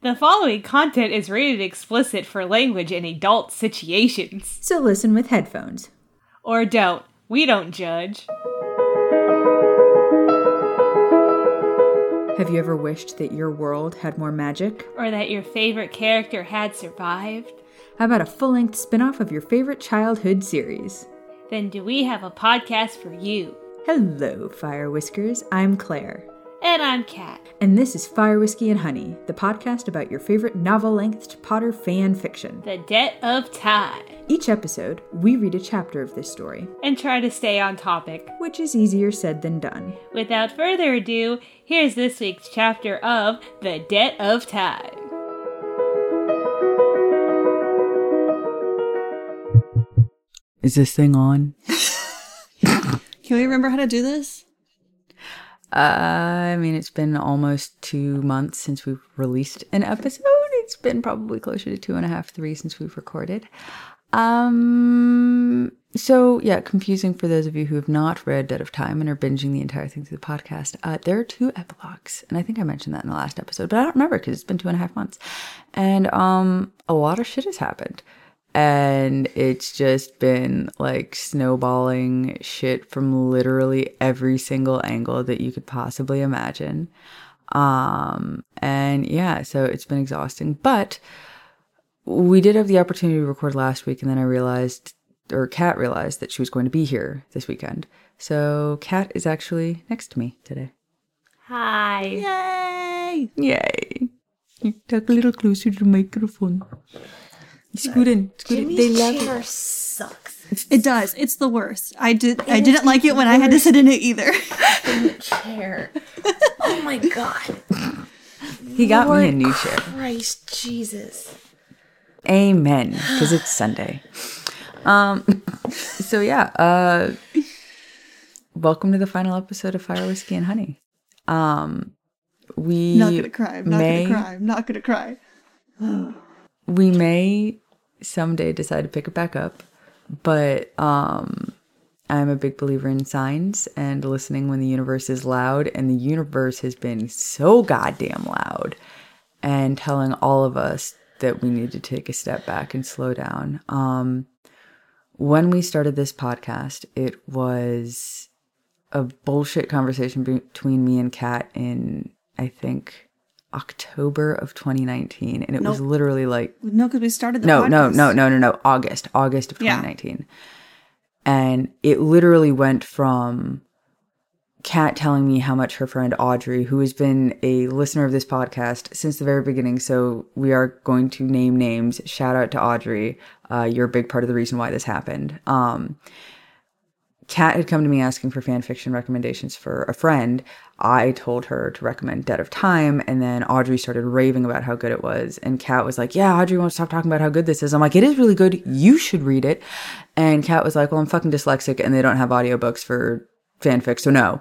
The following content is rated explicit for language in adult situations. So listen with headphones. Or don't. We don't judge. Have you ever wished that your world had more magic? Or that your favorite character had survived? How about a full length spin off of your favorite childhood series? Then do we have a podcast for you? Hello, Fire Whiskers. I'm Claire. And I'm Kat. And this is Fire Whiskey and Honey, the podcast about your favorite novel length Potter fan fiction. The Debt of Time. Each episode, we read a chapter of this story, And try to stay on topic. which is easier said than done. Without further ado, here's this week's chapter of The Debt of Time. Is this thing on? Can we remember how to do this? I mean, it's been almost two months since we've released an episode. It's been probably closer to two and a half, three since we've recorded. Um, so yeah, confusing for those of you who have not read Debt of Time and are binging the entire thing through the podcast. Uh, there are two epilogues, and I think I mentioned that in the last episode, but I don't remember because it's been two and a half months, and um, a lot of shit has happened and it's just been like snowballing shit from literally every single angle that you could possibly imagine. Um, and yeah, so it's been exhausting, but we did have the opportunity to record last week, and then I realized, or Kat realized that she was going to be here this weekend. So Kat is actually next to me today. Hi. Yay! Yay! You talk a little closer to the microphone. Scoot in. Scoot in. They love it. sucks. It does. It's the worst. I did. I didn't like it when I had to sit in it either. Chair. oh my god. He got me a new chair. Christ Jesus. Amen. Because it's Sunday. Um. So yeah. Uh. Welcome to the final episode of Fire Whiskey and Honey. Um. We not gonna cry. I'm not may, gonna cry. I'm not gonna cry. We may someday decide to pick it back up, but um. I'm a big believer in signs and listening when the universe is loud, and the universe has been so goddamn loud and telling all of us that we need to take a step back and slow down. Um, when we started this podcast, it was a bullshit conversation be- between me and Kat in, I think, October of 2019. And it was literally like, No, because we started the no, no, podcast. no, no, no, no, August, August of Yeah. 2019. And it literally went from Kat telling me how much her friend Audrey, who has been a listener of this podcast since the very beginning, so we are going to name names. Shout out to Audrey. Uh, you're a big part of the reason why this happened. Um, Kat had come to me asking for fan fiction recommendations for a friend. I told her to recommend Debt of Time, and then Audrey started raving about how good it was. And Kat was like, Yeah, Audrey won't stop talking about how good this is. I'm like, It is really good. You should read it. And Kat was like, Well, I'm fucking dyslexic, and they don't have audiobooks for fanfic, so no.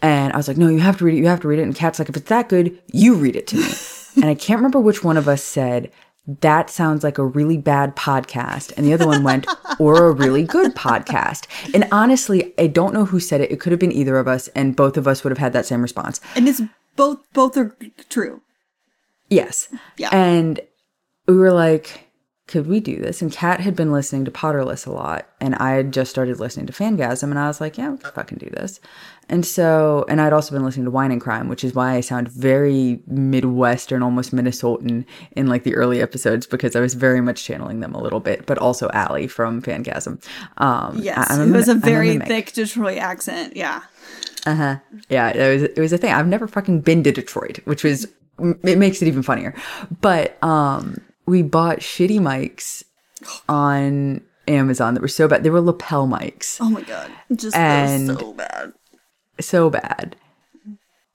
And I was like, No, you have to read it. You have to read it. And Kat's like, If it's that good, you read it to me. and I can't remember which one of us said, that sounds like a really bad podcast. And the other one went, or a really good podcast. And honestly, I don't know who said it. It could have been either of us, and both of us would have had that same response. And it's both. Both are true. Yes. Yeah. And we were like, could we do this? And Kat had been listening to Potterless a lot, and I had just started listening to Fangasm, and I was like, yeah, we could fucking do this. And so, and I'd also been listening to Wine and Crime, which is why I sound very Midwestern, almost Minnesotan in like the early episodes because I was very much channeling them a little bit, but also Allie from Fangasm. Um, Yes, I- it was a very thick Detroit accent. Yeah. Uh huh. Yeah, it was it was a thing. I've never fucking been to Detroit, which was it makes it even funnier. But um, we bought shitty mics on Amazon that were so bad. They were lapel mics, Oh my god. Just And- so bad. so bad.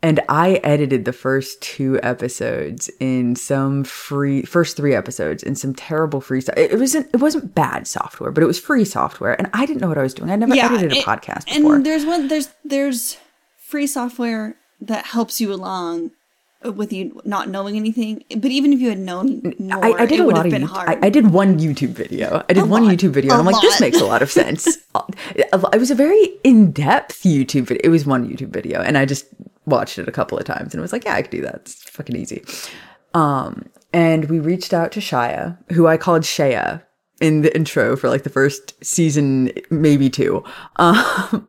And I edited the first two episodes in some free first three episodes in some terrible free stuff. It, it wasn't it wasn't bad software, but it was free software, and I didn't know what I was doing. I never edited a it- podcast before. And there's one. There's there's free software that helps you along with you not knowing anything. But even if you had known more, I, I did it a would lot have been YouTube, hard. I, I did one YouTube video. I did one lot. YouTube video, and I'm like, this makes a lot of sense. it was a very in depth YouTube video. It was one YouTube video, and I just watched it a couple of times, and was like, yeah, I could do that. It's fucking easy. Um, and we reached out to Shia, who I called Shaya in the intro for like the first season, maybe two. Um,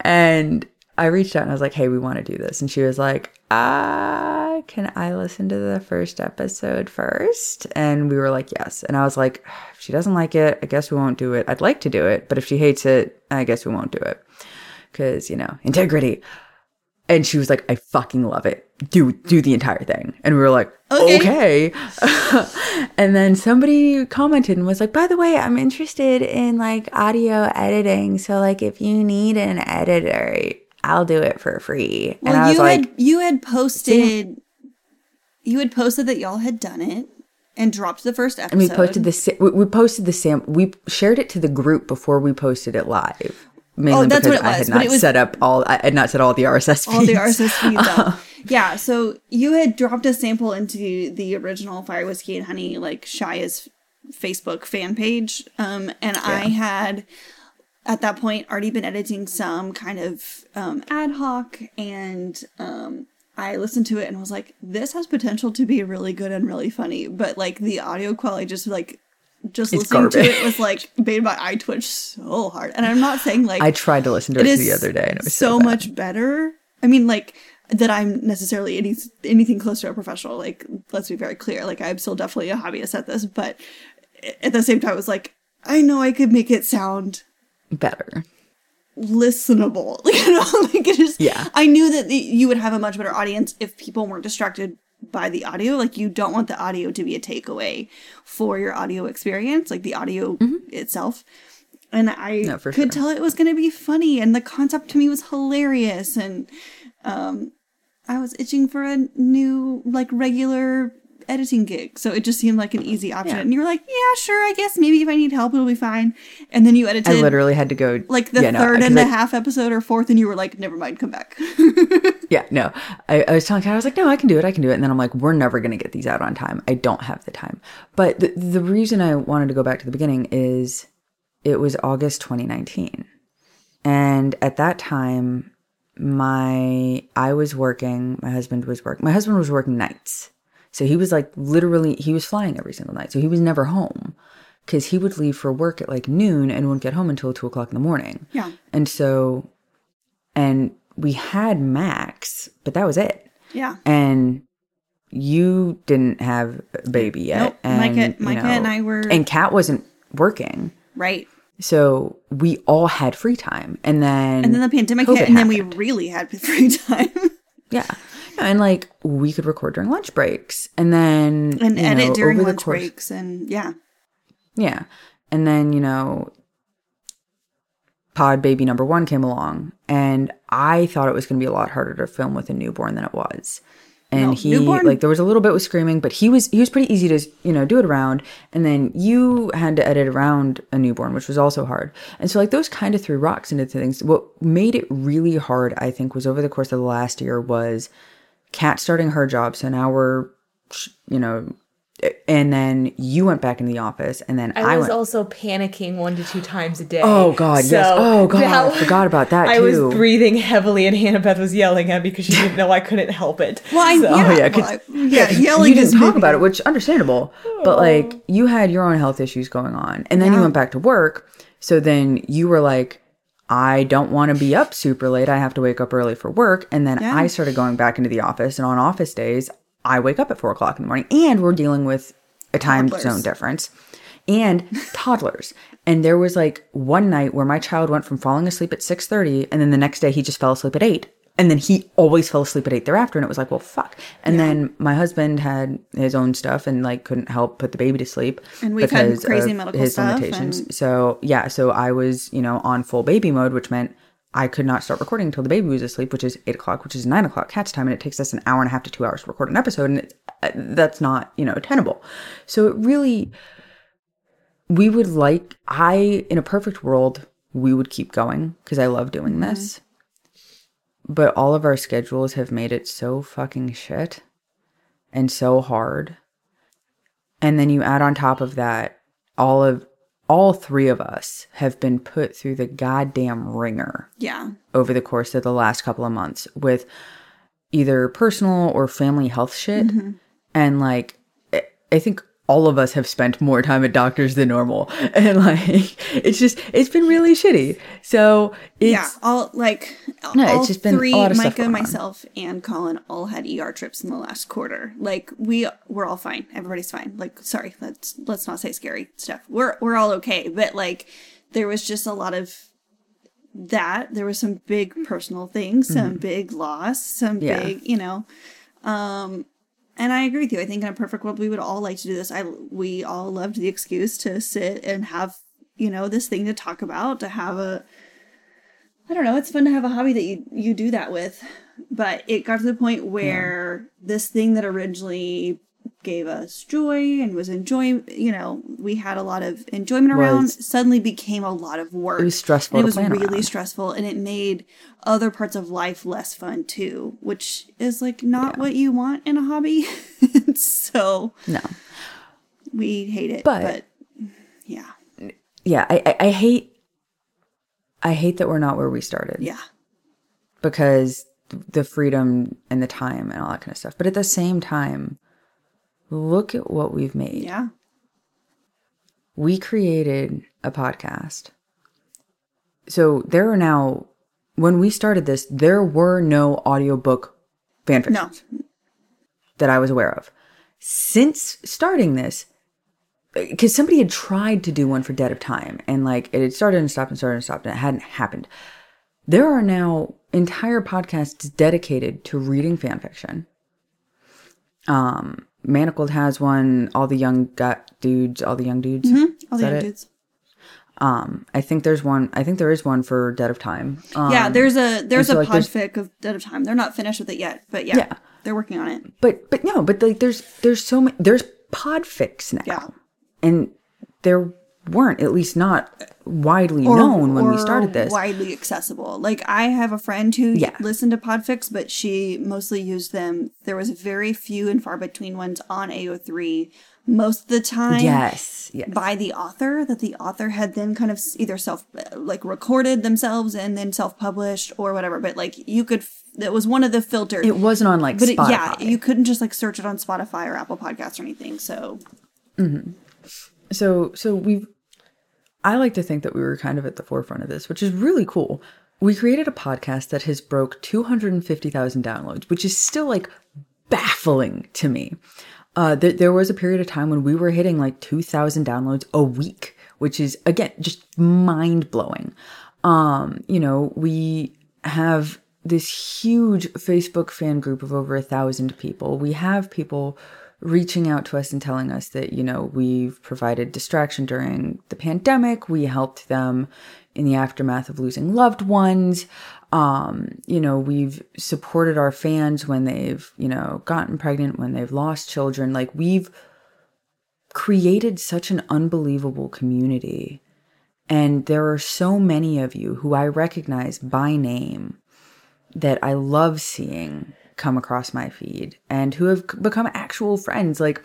and I reached out and I was like, hey, we want to do this. And she was like, ah, can I listen to the first episode first? And we were like, yes. And I was like, if she doesn't like it, I guess we won't do it. I'd like to do it, but if she hates it, I guess we won't do it. Cause, you know, integrity. And she was like, I fucking love it. Do do the entire thing. And we were like, Okay. okay. and then somebody commented and was like, by the way, I'm interested in like audio editing. So like if you need an editor, I'll do it for free. Well, and I was you like, had you had posted you had posted that y'all had done it and dropped the first episode. and we posted the we, posted the sam we shared it to the group before we posted it live. Mainly Oh, that's because what it I had not was- set up all I had not set all the RSS feeds. all the RSS feeds up. Yeah, so you had dropped a sample into the original Fire Whiskey and Honey, like Shia's Facebook fan page. Um, and I had at that point already been editing some kind of um, ad hoc and um, I listened to it and was like, this has potential to be really good and really funny. But like the audio quality just like just It's listening to it was like made my eye twitch so hard. And I'm not saying like I tried to listen to it, the other day and it was so, so much better. I mean, like that I'm necessarily any, anything close to a professional. Like, let's be very clear. Like, I'm still definitely a hobbyist at this, but at the same time, it was like I know I could make it sound better. listenable. you know, like it is. Yeah. I knew that the, you would have a much better audience if people weren't distracted by the audio. Like, you don't want the audio to be a takeaway for your audio experience, like the audio itself. And I No, could sure. tell it was going to be funny, and the concept to me was hilarious, and um, I was itching for a new, like, regular editing gig. So it just seemed like an easy option. Yeah. And you were like, yeah, sure, I guess maybe if I need help, it'll be fine. And then you edited I literally had to go like the yeah, no, third 'cause and a half episode or fourth, and you were like, never mind, come back. Yeah, no. I, I was telling Kat, I was like, no, I can do it, I can do it. And then I'm like, we're never gonna get these out on time. I don't have the time. But the the reason I wanted to go back to the beginning is it was August 2019. And at that time, my I was working, my husband was working my husband was working nights. So he was like literally he was flying every single night. So he was never home. Cause he would leave for work at like noon and wouldn't get home until two o'clock in the morning. Yeah. And so and we had Max, but that was it. yeah. And you didn't have a baby yet. Nope. And, Micah- you Micah and I were- And Kat wasn't working. Right. So we all had free time. And then And then the pandemic COVID hit, and then we really had free time Yeah. And like we could record during lunch breaks and then and edit know, during lunch course- breaks. And yeah. Yeah. And then, you know, pod baby number one came along and I thought it was going to be a lot harder to film with a newborn than it was. And No, he newborn- like there was a little bit with screaming, but he was he was pretty easy to you know do it around. And then you had to edit around a newborn, which was also hard. And so like those kind of threw rocks into things. What made it really hard, I think, was over the course of the last year was Kat starting her job. So now we're you know, and then you went back in the office, and then I, I was went. also panicking one to two times a day. Oh, God, yes. Oh, God, I forgot about that, I too. was breathing heavily, and Hannah Beth was yelling at me because she didn't know I couldn't help it. Well, I, So- yeah, Oh, yeah, well, 'cause- I- yeah, you didn't talk maybe- about it, which understandable. But oh. like you had your own health issues going on, and then you went back to work. So then you were like, I don't want to be up super late. I have to wake up early for work. And then Yeah. I started going back into the office, and on office days, I wake up at four o'clock in the morning, and we're dealing with a time Toddlers. zone difference and toddlers. And there was like one night where my child went from falling asleep at six thirty, and then the next day he just fell asleep at eight. And then he always fell asleep at eight thereafter, and it was like, well, fuck. And then my husband had his own stuff and like couldn't help put the baby to sleep And we've had because crazy of medical his stuff limitations. and- So yeah, so I was you know on full baby mode, which meant I could not start recording until the baby was asleep, which is eight o'clock, which is nine o'clock catch time, and it takes us an hour and a half to two hours to record an episode, and it's, uh, that's not you know tenable. So it really, we would like I in a perfect world we would keep going because I love doing this, but all of our schedules have made it so fucking shit and so hard. And then you add on top of that all of all three of us have been put through the goddamn ringer Yeah. over the course of the last couple of months with either personal or family health shit. Mm-hmm. And like, I think all of us have spent more time at doctors than normal. And like, it's just, it's been really shitty. So it's, yeah, all like No, all it's just been three, lot of stuff Micah, myself, and Colin all had ER trips in the last quarter. Like we we're all fine. Everybody's fine. Like sorry, let's let's not say scary stuff. We're we're all okay. But like there was just a lot of that. There was some big personal things, some big loss, some Mm-hmm. Yeah. big you know. Um, and I agree with you. I think in a perfect world we would all like to do this. I we all loved the excuse to sit and have you know this thing to talk about to have a I don't know. It's fun to have a hobby that you you do that with, but it got to the point where this thing that originally gave us joy and was enjoy, you know, we had a lot of enjoyment around. Was- suddenly became a lot of work. It was stressful it was really around. stressful, and it made other parts of life less fun too, which is like not what you want in a hobby. so no. we hate it, But- but yeah, Yeah. I, I, I hate, I hate that we're not where we started. yeah, because the freedom and the time and all that kind of stuff. But at the same time, look at what we've made. yeah, We created a podcast. So there are now, when we started this, there were no audiobook fanfics no, that I was aware of. Since starting this, because somebody had tried to do one for Debt of Time and like it had started and stopped and started and stopped and it hadn't happened. There are now entire podcasts dedicated to reading fan fiction. Um, Manacled has one. All the young got dudes, all the young dudes. all the other it? dudes. Um, I think there's one. I think there is one for Debt of Time. Um, yeah, there's a there's so, a like, there's- podfic of Debt of Time. They're not finished with it yet, but yeah, Yeah. they're working on it. but but no, but like there's there's so many. There's podfics now, Yeah. and there weren't at least not widely known when we started this. Widely accessible. Like I have a friend who Yeah. listened to podfics, but she mostly used them. There was very few and far between ones on AO3. Most of the time, Yes, yes. by the author that the author had then kind of either self like recorded themselves and then self published or whatever. But like you could, that was one of the filters It wasn't on like but it, yeah, you couldn't just like search it on Spotify or Apple Podcasts or anything. So mm-hmm. so so we've i like to think that we were kind of at the forefront of this which is really cool. We created a podcast that has broke 250000 downloads which is still like baffling to me. Uh there, there was a period of time when we were hitting like 2000 downloads a week which is again just mind-blowing. Um you know we have this huge facebook fan group of over a thousand people. We have people reaching out to us and telling us that you know we've provided distraction during the pandemic. We helped them in the aftermath of losing loved ones. Um you know we've supported our fans when they've you know gotten pregnant when they've lost children. Like we've created such an unbelievable community. And there are so many of you who I recognize by name that I love seeing come across my feed and who have become actual friends. Like,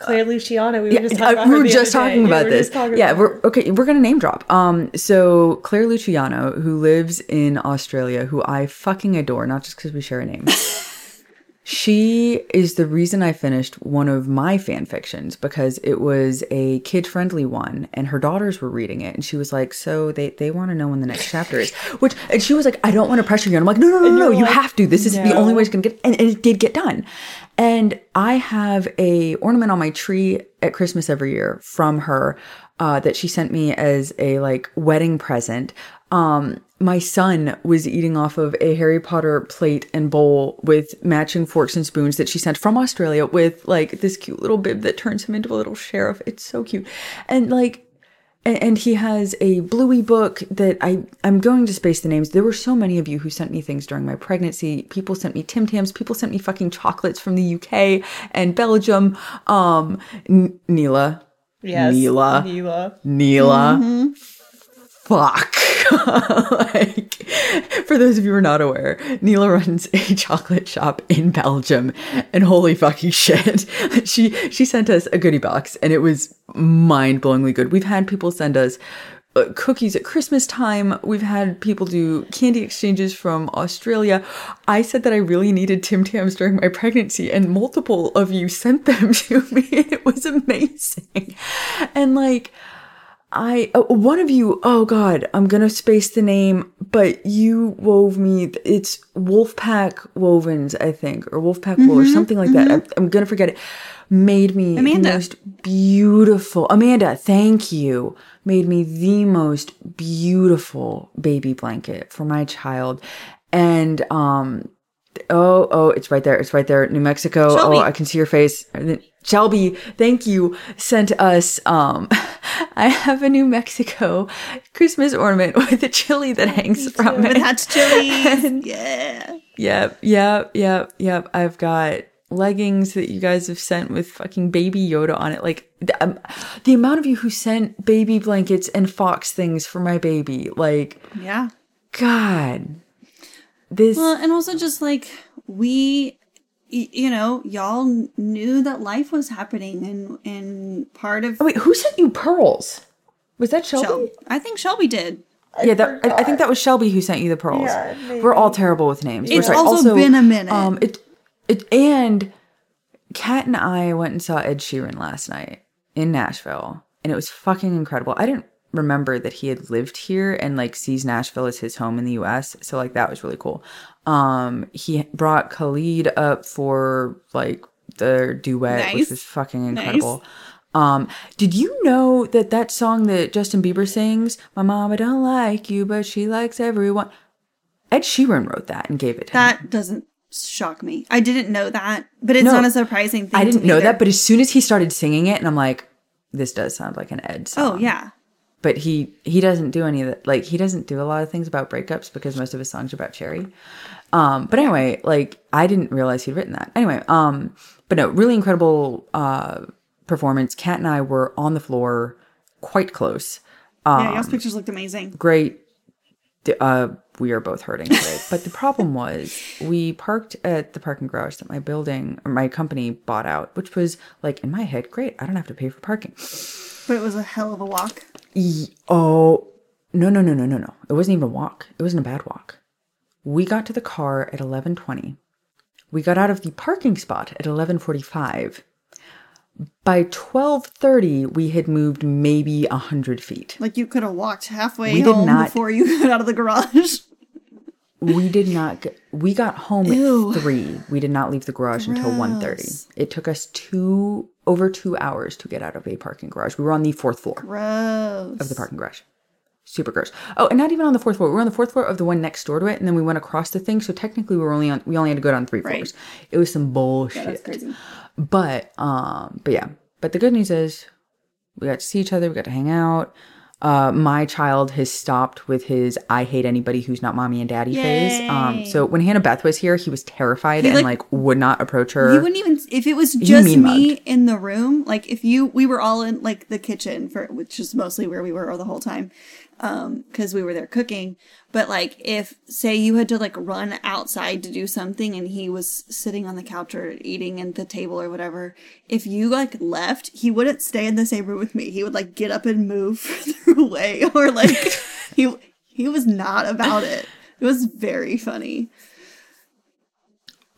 Claire Luciano, we were just talking about we were just talking Yeah, about this. Yeah, we're okay. We're gonna name drop. Um, so Claire Luciano, who lives in Australia, who I fucking adore, not just because we share a name. She is the reason I finished one of my fan fictions because it was a kid friendly one and her daughters were reading it and she was like, So they, they want to know when the next chapter is. Which and she was like, I don't want to pressure you. And I'm like, No, no, no, no, no, like, have to. This is the only way it's gonna get and, and it did get done. And I have a ornament on my tree at Christmas every year from her uh, that she sent me as a like wedding present. Um, my son was eating off of a Harry Potter plate and bowl with matching forks and spoons that she sent from Australia with like this cute little bib that turns him into a little sheriff. It's so cute. And like and, he has a bluey book that I I'm going to space the names. There were so many of you who sent me things during my pregnancy. People sent me Tim Tams. People sent me fucking chocolates from the UK and Belgium. Um, N- Neela, Yes. Neela. Neela. Neela. Fuck. like, for those of you who are not aware, Neela runs a chocolate shop in Belgium, and holy fucking shit, she she sent us a goodie box, and it was mind blowingly good. We've had people send us uh, cookies at Christmas time. We've had people do candy exchanges from Australia. I said that I really needed Tim Tams during my pregnancy, and multiple of you sent them to me. It was amazing. And like, I uh, one of you, oh god, I'm gonna space the name, but you wove me. It's Wolfpack Wovens, I think, or Wolfpack Wool, or something like that. I, I'm gonna forget it. Made me Amanda. the most beautiful. Amanda, thank you. Made me the most beautiful baby blanket for my child, and um. Oh, oh, it's right there. It's right there. New Mexico. Shelby. Oh, I can see your face. Shelby, thank you. Sent us um I have a New Mexico Christmas ornament with a chili that hangs from With it. hatch chilies. yeah. Yep, yep, yep, yep. I've got leggings that you guys have sent with fucking baby Yoda on it. Like the, um, the amount of you who sent baby blankets and fox things for my baby. Like Yeah. God, this. Well, and also just like we, you know, y'all knew that life was happening, and and part of oh, wait, who sent you pearls? Was that Shelby? Shelby. I think Shelby did. yeah, that, I, I think that was Shelby who sent you the pearls. Yeah, We're all terrible with names. It's We're also been a minute. Um, it, it, and Kat and I went and saw Ed Sheeran last night in Nashville, and it was fucking incredible. I didn't remember that he had lived here and like sees Nashville as his home in the U.S. So like that was really cool. Um, he brought Khalid up for like their duet, which Nice. was fucking incredible. Um, did you know that that song that Justin Bieber sings, "My Mama Don't Like You, but She Likes Everyone," Ed Sheeran wrote that and gave it to him. That doesn't shock me. I didn't know that, but it's No, not a surprising thing. I didn't know either. that, but as soon as he started singing it, and I'm like, this does sound like an Ed song. oh yeah, But he he doesn't do any of that. Like he doesn't do a lot of things about breakups because most of his songs are about Cherry. Um, but anyway, like I didn't realize he'd written that. Anyway, um, but no, really incredible uh performance. Kat and I were on the floor, quite close. yeah. Um, Y'all's pictures looked amazing. great. Uh, we are both hurting today. but the problem was we parked at the parking garage that my building or my company bought out, which was like in my head, great. I don't have to pay for parking. But it was a hell of a walk. Oh no no no no no no! It wasn't even a walk. It wasn't a bad walk. We got to the car at eleven twenty. We got out of the parking spot at eleven forty five. By twelve thirty, we had moved maybe a hundred feet. Like you could have walked halfway We home not- before you got out of the garage. We did not get, we got home Ew. at 3. We did not leave the garage until 1:30. It took us 2 over 2 hours to get out of a parking garage. We were on the 4th floor Gross. of the parking garage. Super gross. Oh, and not even on the 4th floor. We were on the 4th floor of the one next door to it and then we went across the thing, so technically we were only on we only had to go down 3 Right. floors. It was some bullshit. That's crazy. But um but yeah. But the good news is we got to see each other, we got to hang out. Uh my child has stopped with his I hate anybody who's not mommy and daddy phase. Um so when Hannah Beth was here, he was terrified and like- like, would not approach her. You wouldn't even if it was just me in the room. Like if you, we were all in like the kitchen for which is mostly where we were the whole time, um, because we were there cooking. But like if say you had to like run outside to do something and he was sitting on the couch or eating at the table or whatever, if you like left, he wouldn't stay in the same room with me. He would like get up and move further away or like he he was not about it. It was very funny.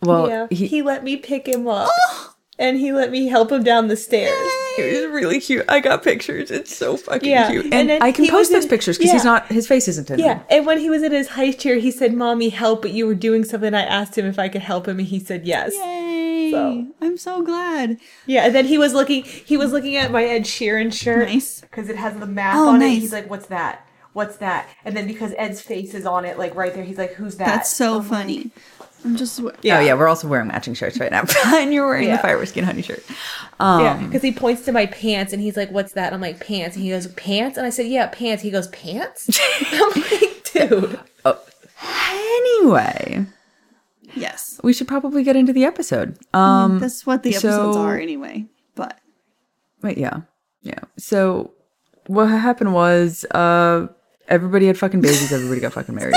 well, yeah, he, he, let me pick him up, and he let me help him down the stairs. it was really cute. I got pictures. It's so fucking Yeah, cute. and And, I can post those in- pictures because he's not his face isn't in Yeah, them. and when he was in his high chair, he said, "Mommy, help!" But you were doing something. I asked him if I could help him, and he said yes. Yay! So- I'm so glad. Yeah, and then he was looking. He was looking at my Ed Sheeran shirt. Nice. because it has the map Oh, on it. He's like, "What's that? What's that?" And then because Ed's face is on it, like right there, he's like, "Who's that?" That's so funny. I'm just Yeah. Oh yeah, we're also wearing matching shirts right now. and you're wearing Yeah. the fire skin honey shirt. Um, Yeah, because he points to my pants and he's like, "What's that?" I'm like, "Pants." And he goes, "Pants?" And I said, "Yeah, pants." He goes, "Pants?" I'm like, "Dude." Oh. Anyway, yes. we should probably get into the episode. Um, That's what the episodes so- are anyway. But Wait, yeah, yeah. So what happened was, uh, everybody had fucking babies. Everybody got fucking married.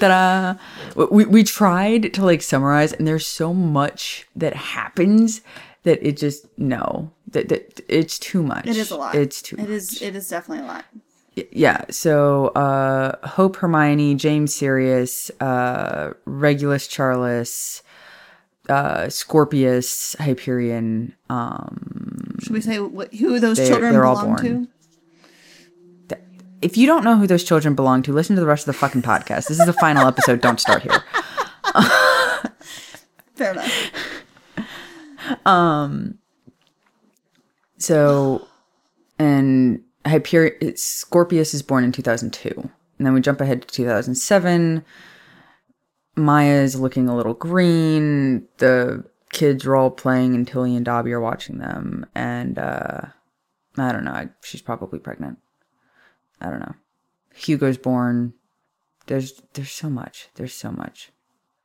Ta-da! We we tried to like summarize, and there's so much that happens that it just no that, that it's too much. it is a lot. It's too. It is. It is definitely a lot. yeah. So uh, Hope, Hermione, James, Sirius, uh, Regulus, Charles, uh, Scorpius, Hyperion. Um, Should we say what, who those They're- children they're all belong born. to? If you don't know who those children belong to, listen to the rest of the fucking podcast. This is the final episode. Don't start here. Fair enough. Um. So, and Hyperion, Scorpius is born in 2002. And then we jump ahead to 2007. Maya is looking a little green. The kids are all playing, and Tilly and Dobby are watching them. And uh, I don't know. I, she's probably pregnant. I don't know. Hugo's born. There's there's so much. There's so much.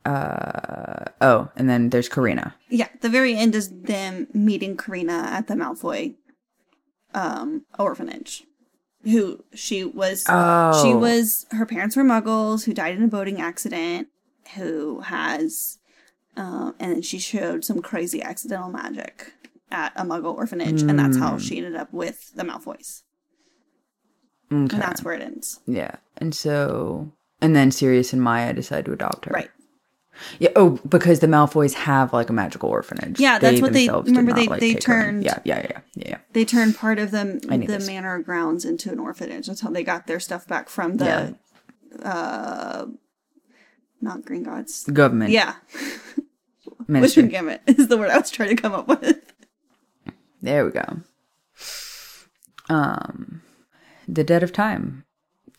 Uh oh, and then there's Karina. Yeah, the very end is them meeting Karina at the Malfoy um orphanage. Who she was Oh. she was her parents were muggles who died in a boating accident, who has um and then she showed some crazy accidental magic at a muggle orphanage, and that's how she ended up with the Malfoys. Okay. And that's where it ends. Yeah. And so and then Sirius and Maya decide to adopt her. Right. Yeah. Oh, because the Malfoys have like a magical orphanage. Yeah, that's what they- themselves did remember not, they- like, they turned- Yeah, yeah, yeah, yeah, yeah. They turned part of the the this. manor grounds into an orphanage. That's how they got their stuff back from the Yeah. uh not Gringotts. Government. Yeah. Ministry. Wishing Gambit is the word I was trying to come up with. There we go. Um, The Debt of Time,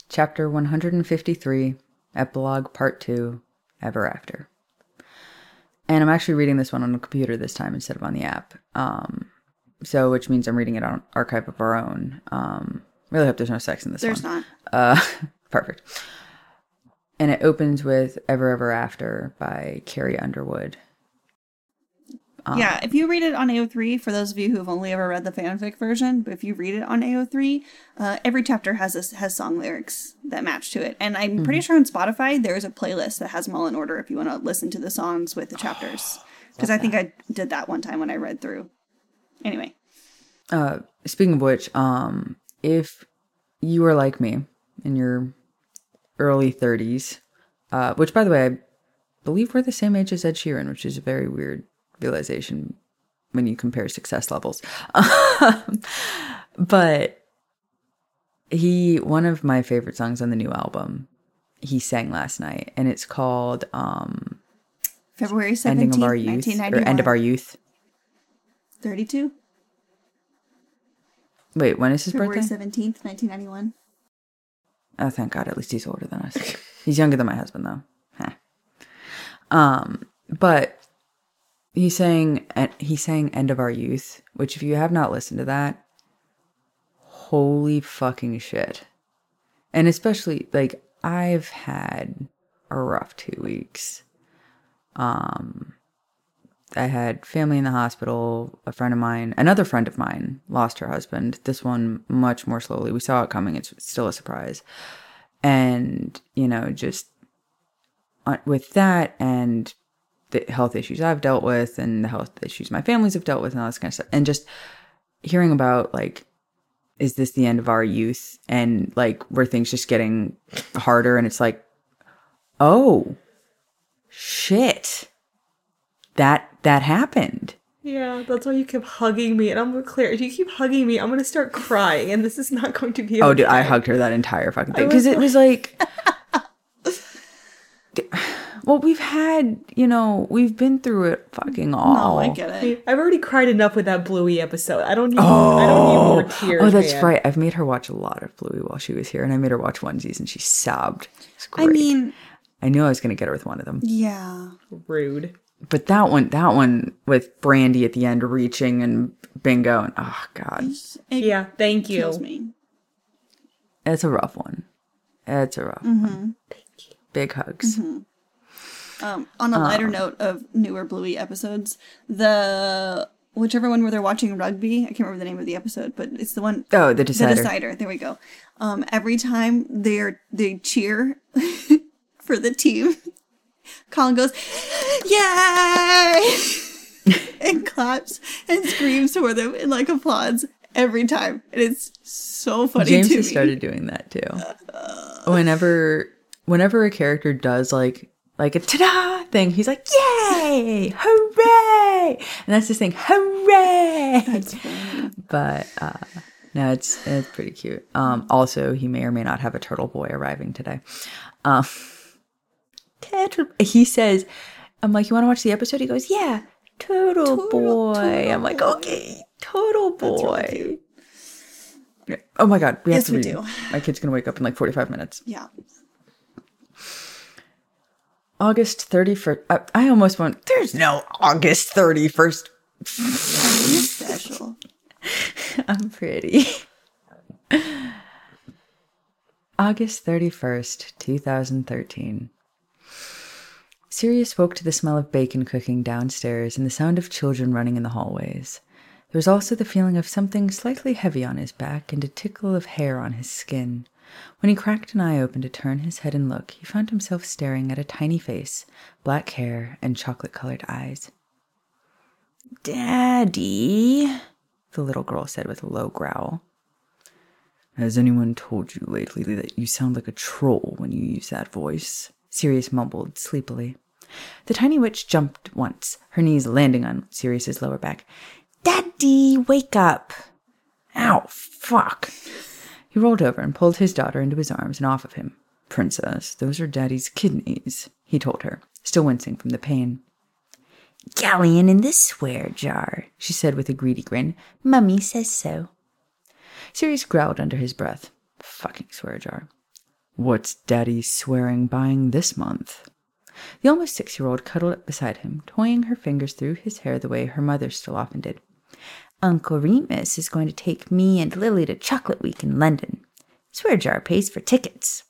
Chapter 153, Epilogue Part 2, Ever After. And I'm actually reading this one on the computer this time instead of on the app. Um, so, which means I'm reading it on Archive of Our Own. Um, really hope there's no sex in this There's one. not. Uh, perfect. And it opens with Ever Ever After by Carrie Underwood. Um, yeah, if you read it on AO3, for those of you who have only ever read the fanfic version, but if you read it on AO3, uh, every chapter has this, has song lyrics that match to it. And I'm pretty Mm-hmm. sure on Spotify there's a playlist that has them all in order if you want to listen to the songs with the chapters. Because I think I did that one time when I read through. Anyway, Uh, speaking of which, um, if you are like me in your early 30s, uh, which by the way, I believe we're the same age as Ed Sheeran, which is a very weird realization when you compare success levels. but he, one of my favorite songs on the new album, he sang last night, and it's called um, February 17th, "Ending of Our Youth" or "End of Our Youth." 32? Wait, when is his birthday? February 17th, 1991. Oh, thank God. At least he's older than us. he's younger than my husband, though. Huh. Um, but he's saying he's saying "End of Our Youth," which, if you have not listened to that, holy fucking shit! And especially like I've had a rough two weeks. Um, I had family in the hospital. A friend of mine, another friend of mine, lost her husband. This one much more slowly. We saw it coming. It's still a surprise. And, you know, just uh, with that and the health issues I've dealt with and the health issues my families have dealt with and all this kind of stuff. And just hearing about, like, is this the end of our youth? And, like, were things just getting harder? And it's like, oh, shit that that happened. Yeah, that's why you kept hugging me, and I'm clear. If you keep hugging me, I'm gonna start crying, and this is not going to be. Oh, dude, I hugged her that entire fucking thing because it was like, well, we've had, you know, we've been through it fucking all. Oh, I get it. I've already cried enough with that Bluey episode. I don't need. I don't need more tears. oh, that's man. right. I've made her watch a lot of Bluey while she was here, and I made her watch onesies, and she sobbed. It's I mean, I knew I was gonna get her with one of them, yeah. Rude. but that one, that one with Brandy at the end reaching and bingo, and oh god, It Yeah, thank you. kills me. it's a rough one. It's a rough Mm-hmm. one. Big hugs. Um, on a lighter note of newer Bluey episodes, the whichever one where they're watching rugby, I can't remember the name of the episode, but it's the one Oh, the decider. The decider. There we go. Um, every time they're they cheer for the team, Colin goes, "Yay!" and claps and screams for them and like applauds every time. And it's so funny James to has started doing that too. Whenever whenever a character does like like a ta-da thing, he's like, "Yay! Hooray!" And that's his thing, "Hooray!" That's funny. but uh no, it's it's pretty cute. Um also he may or may not have a turtle boy arriving today. Um turtle, he says, I'm like, "You want to watch the episode?" He goes, "Yeah." Turtle, Turtle- boy. turtle I'm like, "Okay, turtle boy." really Oh my god, we have Yes, to we do. My kid's gonna wake up in like 45 minutes. Yeah. August 31st. I, I almost went, there's no August 31st. You're special. I'm pretty. August 31st, 2013. Sirius woke to the smell of bacon cooking downstairs and the sound of children running in the hallways. There was also the feeling of something slightly heavy on his back and a tickle of hair on his skin. When he cracked an eye open to turn his head and look, he found himself staring at a tiny face, black hair, and chocolate colored eyes. Daddy, the little girl said with a low growl. Has anyone told you lately that you sound like a troll when you use that voice? Sirius mumbled sleepily. The tiny witch jumped once, her knees landing on Sirius's lower back. Daddy, wake up! Ow, fuck! He rolled over and pulled his daughter into his arms and off of him. Princess, those are Daddy's kidneys, he told her, still wincing from the pain. Galleon in the swear jar, she said with a greedy grin. Mummy says so. Sirius growled under his breath. Fucking swear jar. What's Daddy swearing buying this month? The almost six year old cuddled up beside him, toying her fingers through his hair the way her mother still often did. Uncle Remus is going to take me and Lily to Chocolate Week in London. Swear jar pays for tickets.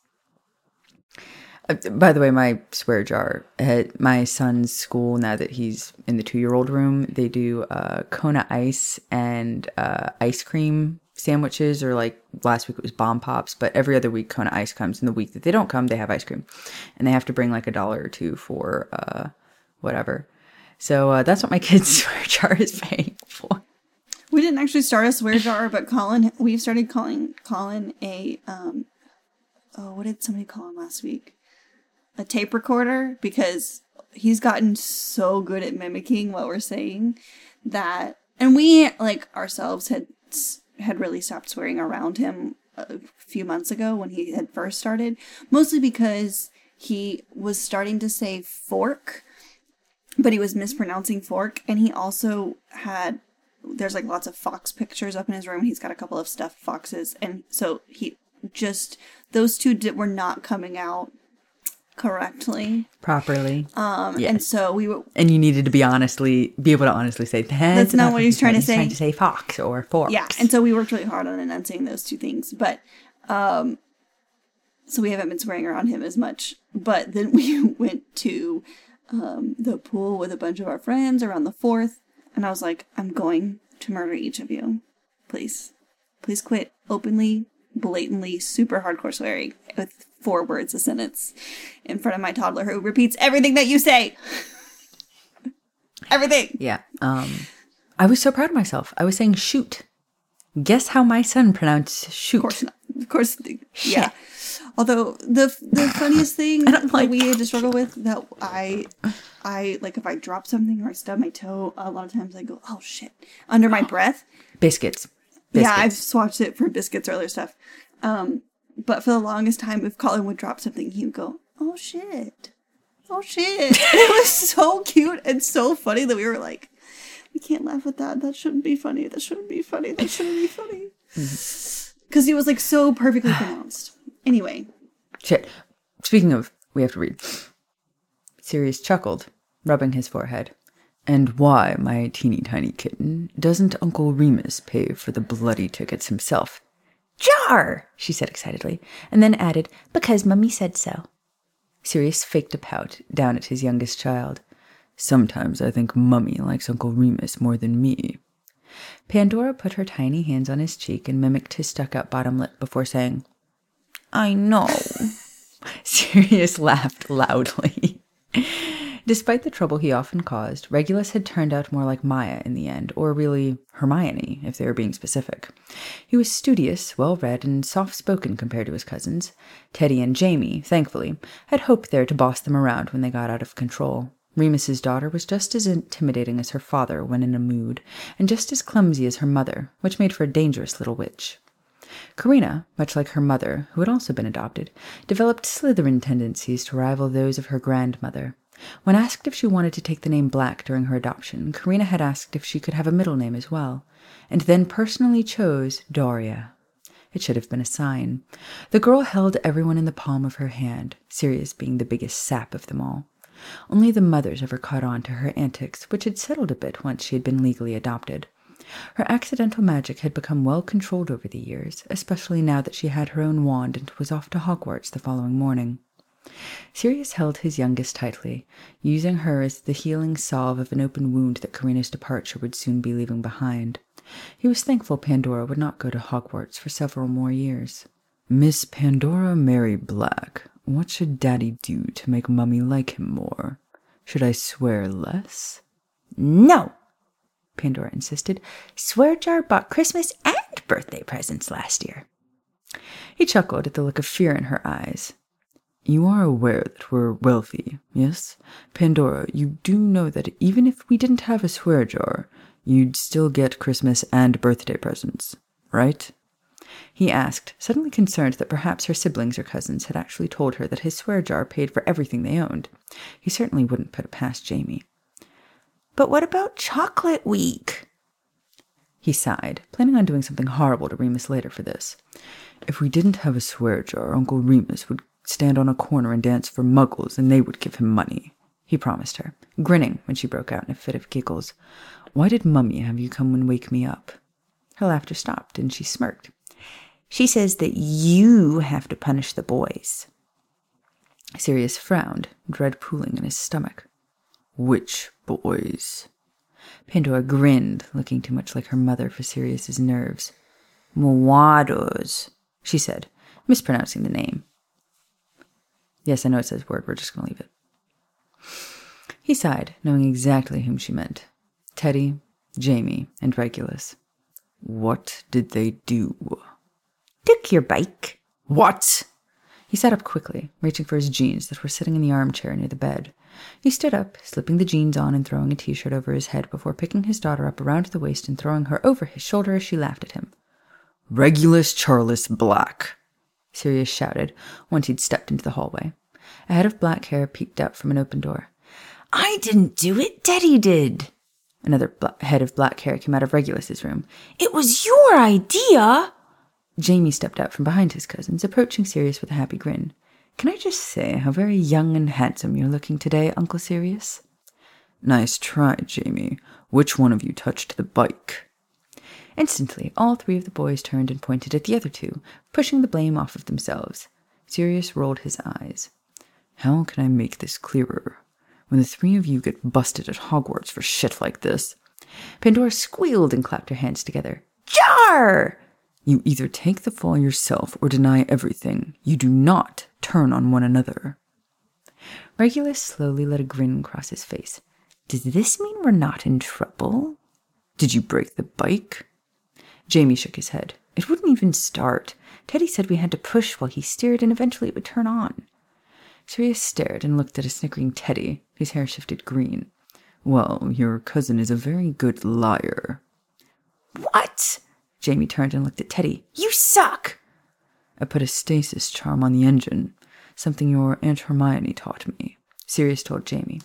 Uh, by the way, my swear jar at my son's school, now that he's in the two year old room, they do uh, Kona ice and uh, ice cream sandwiches, or like last week it was bomb pops, but every other week Kona ice comes. And the week that they don't come, they have ice cream. And they have to bring like a dollar or two for uh, whatever. So uh, that's what my kid's swear jar is paying for. We didn't actually start a swear jar, but Colin, we've started calling Colin a, um, oh, what did somebody call him last week? A tape recorder because he's gotten so good at mimicking what we're saying that, and we like ourselves had had really stopped swearing around him a few months ago when he had first started, mostly because he was starting to say fork but he was mispronouncing fork and he also had there's like lots of fox pictures up in his room he's got a couple of stuffed foxes and so he just those two did, were not coming out correctly Properly. um Yes. and so we were and you needed to be honestly, be able to honestly say That's not what he's trying to say. trying to say fox or forks. yeah and so we worked really hard on enunciating those two things but um so we haven't been swearing around him as much but then we went to um the pool with a bunch of our friends around the fourth and i was like i'm going to murder each of you please please quit openly blatantly super hardcore swearing with four words a sentence in front of my toddler who repeats everything that you say everything Yeah. Um, I was so proud of myself. I was saying shoot. Guess how my son pronounced shoot. Of course not. Of course, yeah. Although the the funniest thing that like, we had to struggle with that I I like if I drop something or I stub my toe, a lot of times I go, oh shit, under my breath. Biscuits. Yeah, I've swapped it for biscuits or other stuff. Um, but for the longest time, if Colin would drop something, he would go, oh shit, oh shit. It was so cute and so funny that we were like, we can't laugh at that. That shouldn't be funny. That shouldn't be funny. That shouldn't be funny. Because he was like so perfectly pronounced. Anyway, Shit. Speaking of, we have to read. Sirius chuckled, rubbing his forehead. And why, my teeny tiny kitten, doesn't Uncle Remus pay for the bloody tickets himself? Jar! she said excitedly, and then added, Because Mummy said so. Sirius faked a pout down at his youngest child. Sometimes I think Mummy likes Uncle Remus more than me. Pandora put her tiny hands on his cheek and mimicked his stuck out bottom lip before saying, I know. Sirius laughed loudly. Despite the trouble he often caused, Regulus had turned out more like Maya in the end, or really Hermione, if they were being specific. He was studious, well read, and soft spoken compared to his cousins. Teddy and Jamie, thankfully, had Hope there to boss them around when they got out of control. Remus's daughter was just as intimidating as her father when in a mood, and just as clumsy as her mother, which made for a dangerous little witch. Karina, much like her mother, who had also been adopted, developed Slytherin tendencies to rival those of her grandmother. When asked if she wanted to take the name Black during her adoption, Karina had asked if she could have a middle name as well, and then personally chose Doria. It should have been a sign. The girl held everyone in the palm of her hand, Sirius being the biggest sap of them all. Only the mothers ever caught on to her antics, which had settled a bit once she had been legally adopted. Her accidental magic had become well controlled over the years, especially now that she had her own wand and was off to Hogwarts the following morning. Sirius held his youngest tightly, using her as the healing salve of an open wound that Karina's departure would soon be leaving behind. He was thankful Pandora would not go to Hogwarts for several more years. Miss Pandora Mary Black, what should Daddy do to make Mummy like him more? Should I swear less? No, Pandora insisted. Swearjar bought Christmas and birthday presents last year. He chuckled at the look of fear in her eyes. You are aware that we're wealthy, yes? Pandora, you do know that even if we didn't have a swear jar, you'd still get Christmas and birthday presents, right? He asked, suddenly concerned that perhaps her siblings or cousins had actually told her that his swear jar paid for everything they owned. He certainly wouldn't put it past Jamie. But what about chocolate week? He sighed, planning on doing something horrible to Remus later for this. If we didn't have a swear jar, Uncle Remus would stand on a corner and dance for muggles, and they would give him money, he promised her, grinning when she broke out in a fit of giggles. Why did Mummy have you come and wake me up? Her laughter stopped, and she smirked. She says that you have to punish the boys. Sirius frowned, dread pooling in his stomach. Which boys? Pandora grinned, looking too much like her mother for Sirius's nerves. Moados, she said, mispronouncing the name. Yes, I know it says word. We're just going to leave it. He sighed, knowing exactly whom she meant Teddy, Jamie, and Regulus. What did they do? Took your bike. What? He sat up quickly, reaching for his jeans that were sitting in the armchair near the bed. He stood up, slipping the jeans on and throwing a t shirt over his head before picking his daughter up around the waist and throwing her over his shoulder as she laughed at him. Regulus Charles Black, Sirius shouted once he'd stepped into the hallway. A head of black hair peeked out from an open door. I didn't do it, Daddy did. Another bla- head of black hair came out of Regulus's room. It was your idea. Jamie stepped out from behind his cousins, approaching Sirius with a happy grin. Can I just say how very young and handsome you're looking today, Uncle Sirius? Nice try, Jamie. Which one of you touched the bike? Instantly, all three of the boys turned and pointed at the other two, pushing the blame off of themselves. Sirius rolled his eyes. How can I make this clearer? When the three of you get busted at Hogwarts for shit like this. Pandora squealed and clapped her hands together. Jar! You either take the fall yourself or deny everything. You do not turn on one another. Regulus slowly let a grin cross his face. Does this mean we're not in trouble? Did you break the bike? Jamie shook his head. It wouldn't even start. Teddy said we had to push while he steered and eventually it would turn on. Sirius stared and looked at a snickering Teddy, whose hair shifted green. Well, your cousin is a very good liar. What? Jamie turned and looked at Teddy. You suck! I put a stasis charm on the engine, something your Aunt Hermione taught me. Sirius told Jamie.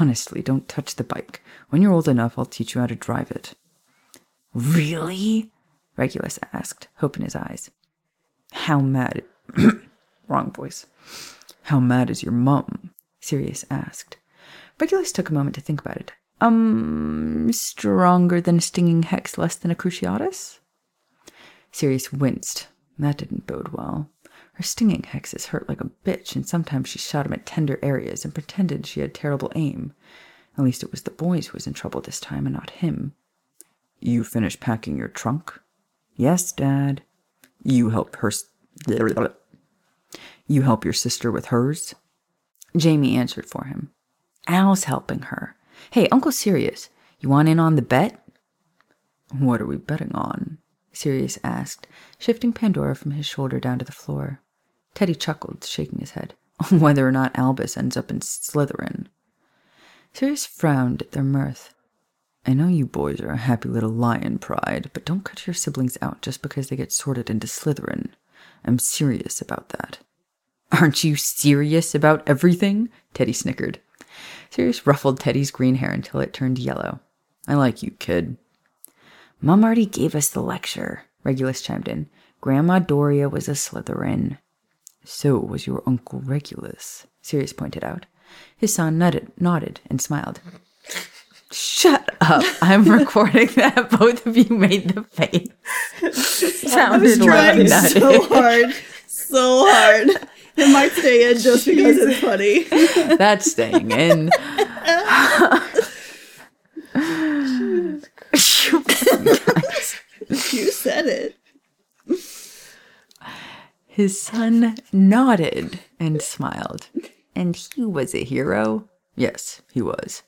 Honestly, don't touch the bike. When you're old enough, I'll teach you how to drive it. Really? Regulus asked, hope in his eyes. How mad. Wrong voice. How mad is your mum? Sirius asked. Regulus took a moment to think about it. Um, stronger than a stinging hex, less than a cruciatus? Sirius winced. That didn't bode well. Her stinging hexes hurt like a bitch, and sometimes she shot him at tender areas and pretended she had terrible aim. At least it was the boys who was in trouble this time and not him. You finished packing your trunk? Yes, Dad. You help her. You help your sister with hers? Jamie answered for him. Al's helping her. Hey, Uncle Sirius, you want in on the bet? What are we betting on? Sirius asked, shifting Pandora from his shoulder down to the floor. Teddy chuckled, shaking his head. Whether or not Albus ends up in Slytherin. Sirius frowned at their mirth. I know you boys are a happy little lion pride, but don't cut your siblings out just because they get sorted into Slytherin. I'm serious about that. Aren't you serious about everything? Teddy snickered. Sirius ruffled Teddy's green hair until it turned yellow. I like you, kid. Mom already gave us the lecture, Regulus chimed in. Grandma Dorea was a Slytherin. So was your Uncle Regulus, Sirius pointed out. His son nodded, nodded and smiled. Shut up. I'm recording that. Both of you made the face. I was trying so hard, so hard. It might stay in just because it's funny. That's staying in. You said it. His son nodded and smiled. And he was a hero? Yes, he was.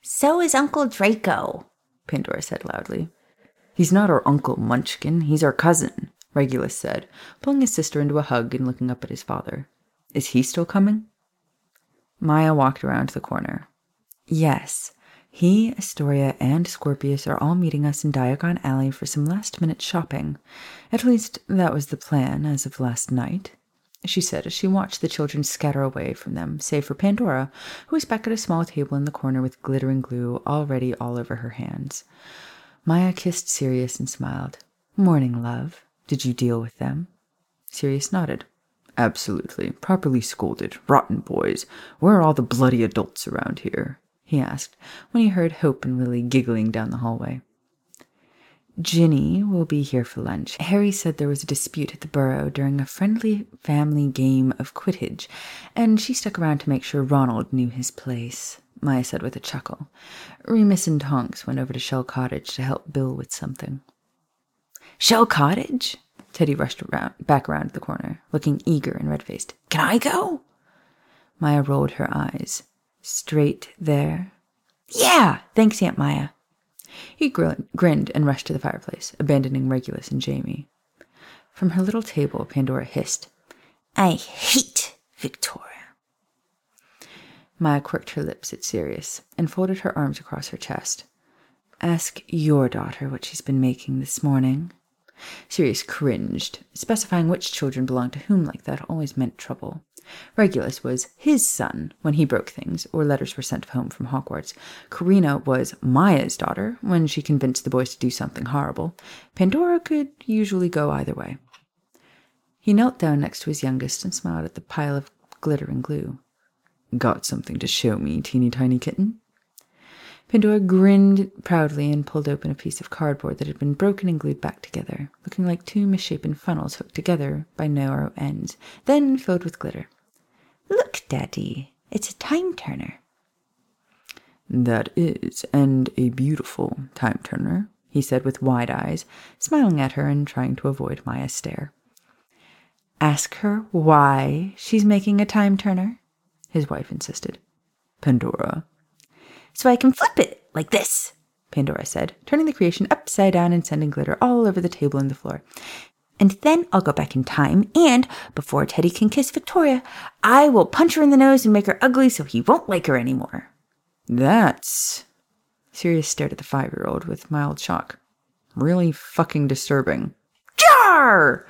So is Uncle Draco. Pandora said loudly. He's not our Uncle Munchkin, he's our cousin, Regulus said, pulling his sister into a hug and looking up at his father. Is he still coming? Maya walked around the corner. Yes, he, Astoria, and Scorpius are all meeting us in Diagon Alley for some last minute shopping. At least that was the plan as of last night, she said as she watched the children scatter away from them, save for Pandora, who was back at a small table in the corner with glittering glue already all over her hands. Maya kissed Sirius and smiled. Morning, love. Did you deal with them? Sirius nodded. Absolutely. Properly scolded. Rotten boys. Where are all the bloody adults around here? He asked when he heard Hope and Lily giggling down the hallway. Ginny will be here for lunch. Harry said there was a dispute at the Burrow during a friendly family game of Quidditch, and she stuck around to make sure Ronald knew his place. Maya said with a chuckle. Remus and Tonks went over to Shell Cottage to help Bill with something. Shell Cottage? Teddy rushed around, back around the corner, looking eager and red faced. Can I go? Maya rolled her eyes. Straight there? Yeah, thanks, Aunt Maya. He gr- grinned and rushed to the fireplace, abandoning Regulus and Jamie. From her little table, Pandora hissed, I hate Victoria. Maya quirked her lips at Sirius and folded her arms across her chest. Ask your daughter what she's been making this morning. Sirius cringed. Specifying which children belonged to whom like that always meant trouble. Regulus was his son when he broke things or letters were sent home from Hogwarts. Karina was Maya's daughter when she convinced the boys to do something horrible. Pandora could usually go either way. He knelt down next to his youngest and smiled at the pile of glittering glue. Got something to show me, teeny tiny kitten? Pandora grinned proudly and pulled open a piece of cardboard that had been broken and glued back together, looking like two misshapen funnels hooked together by narrow ends, then filled with glitter. Daddy, it's a time turner. That is, and a beautiful time turner, he said with wide eyes, smiling at her and trying to avoid Maya's stare. Ask her why she's making a time turner, his wife insisted. Pandora. So I can flip it like this, Pandora said, turning the creation upside down and sending glitter all over the table and the floor. And then I'll go back in time, and before Teddy can kiss Victoria, I will punch her in the nose and make her ugly so he won't like her anymore. That's. Sirius stared at the five year old with mild shock. Really fucking disturbing. Jar!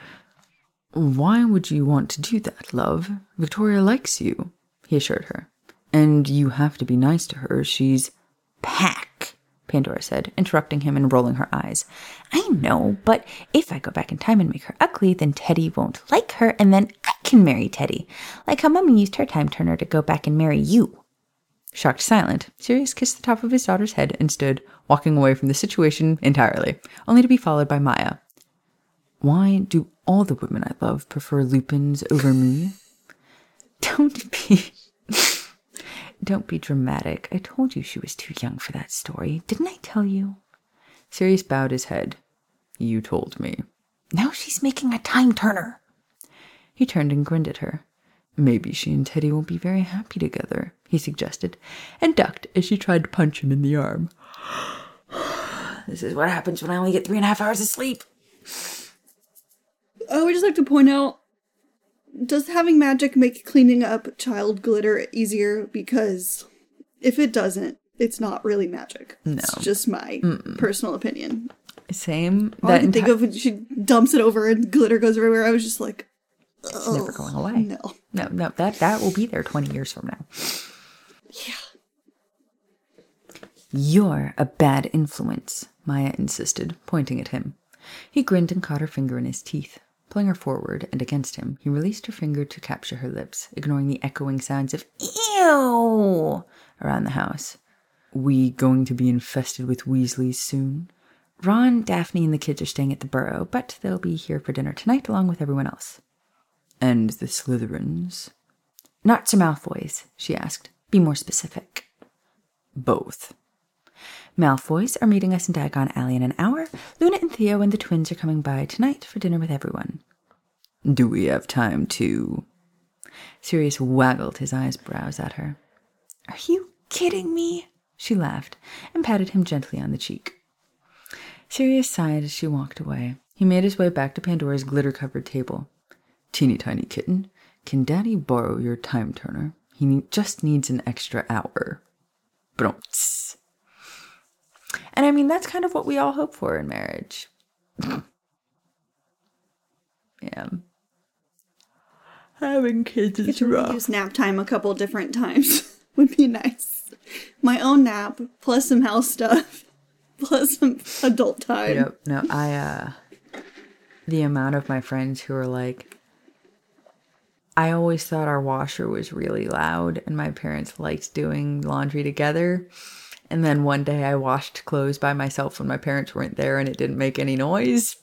Why would you want to do that, love? Victoria likes you, he assured her. And you have to be nice to her. She's. Pack, Pandora said, interrupting him and rolling her eyes. I know, but if I go back in time and make her ugly, then Teddy won't like her, and then I can marry Teddy. Like how Mummy used her time turner to go back and marry you. Shocked silent, Sirius kissed the top of his daughter's head and stood, walking away from the situation entirely, only to be followed by Maya. Why do all the women I love prefer Lupins over me? Don't be. Don't be dramatic. I told you she was too young for that story. Didn't I tell you? Sirius bowed his head. You told me. Now she's making a time turner. He turned and grinned at her. Maybe she and Teddy won't be very happy together, he suggested, and ducked as she tried to punch him in the arm. this is what happens when I only get three and a half hours of sleep. Oh, I would just like to point out does having magic make cleaning up child glitter easier? Because if it doesn't, it's not really magic. No. It's just my personal opinion. Same. All I can think of when she dumps it over and glitter goes everywhere. I was just like, it's never going away. no. No, no, that that will be there 20 years from now. Yeah. You're a bad influence, Maya insisted, pointing at him. He grinned and caught her finger in his teeth. Pulling her forward and against him, he released her finger to capture her lips, ignoring the echoing sounds of ew around the house. We going to be infested with Weasleys soon? Ron, Daphne, and the kids are staying at the Burrow, but they'll be here for dinner tonight along with everyone else. And the Slytherins? Not Sir Malfoy's, she asked. Be more specific. Both. Malfoys are meeting us in Diagon Alley in an hour. Luna and Theo and the twins are coming by tonight for dinner with everyone. Do we have time to? Sirius waggled his eyebrows at her. Are you kidding me? She laughed and patted him gently on the cheek. Sirius sighed as she walked away. He made his way back to Pandora's glitter covered table. Teeny tiny kitten, can Daddy borrow your time turner? He just needs an extra hour. Brumts. And I mean, that's kind of what we all hope for in marriage. yeah. Having kids is to rough. reduce nap time a couple different times would be nice. My own nap plus some house stuff plus some adult time. Yep. No, I uh the amount of my friends who are like I always thought our washer was really loud and my parents liked doing laundry together. And then one day I washed clothes by myself when my parents weren't there and it didn't make any noise.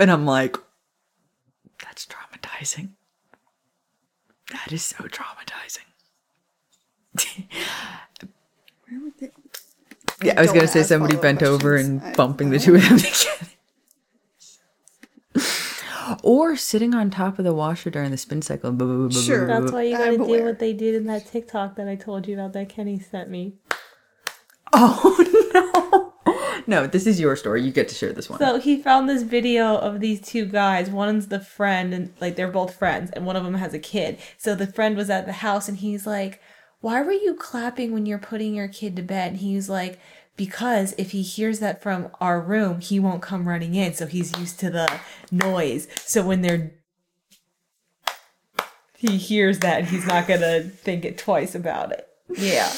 And I'm like, that's traumatizing. That is so traumatizing. Where would they- Yeah, I was gonna say somebody follow-up bent over and I- bumping the two of them together. or sitting on top of the washer during the spin cycle. Sure. That's why you I'm gotta do aware. what they did in that TikTok that I told you about that Kenny sent me. Oh no. No, this is your story. You get to share this one. So he found this video of these two guys. One's the friend, and like they're both friends, and one of them has a kid. So the friend was at the house, and he's like, "Why were you clapping when you're putting your kid to bed?" And he's like, "Because if he hears that from our room, he won't come running in. So he's used to the noise. So when they're he hears that, he's not gonna think it twice about it. Yeah."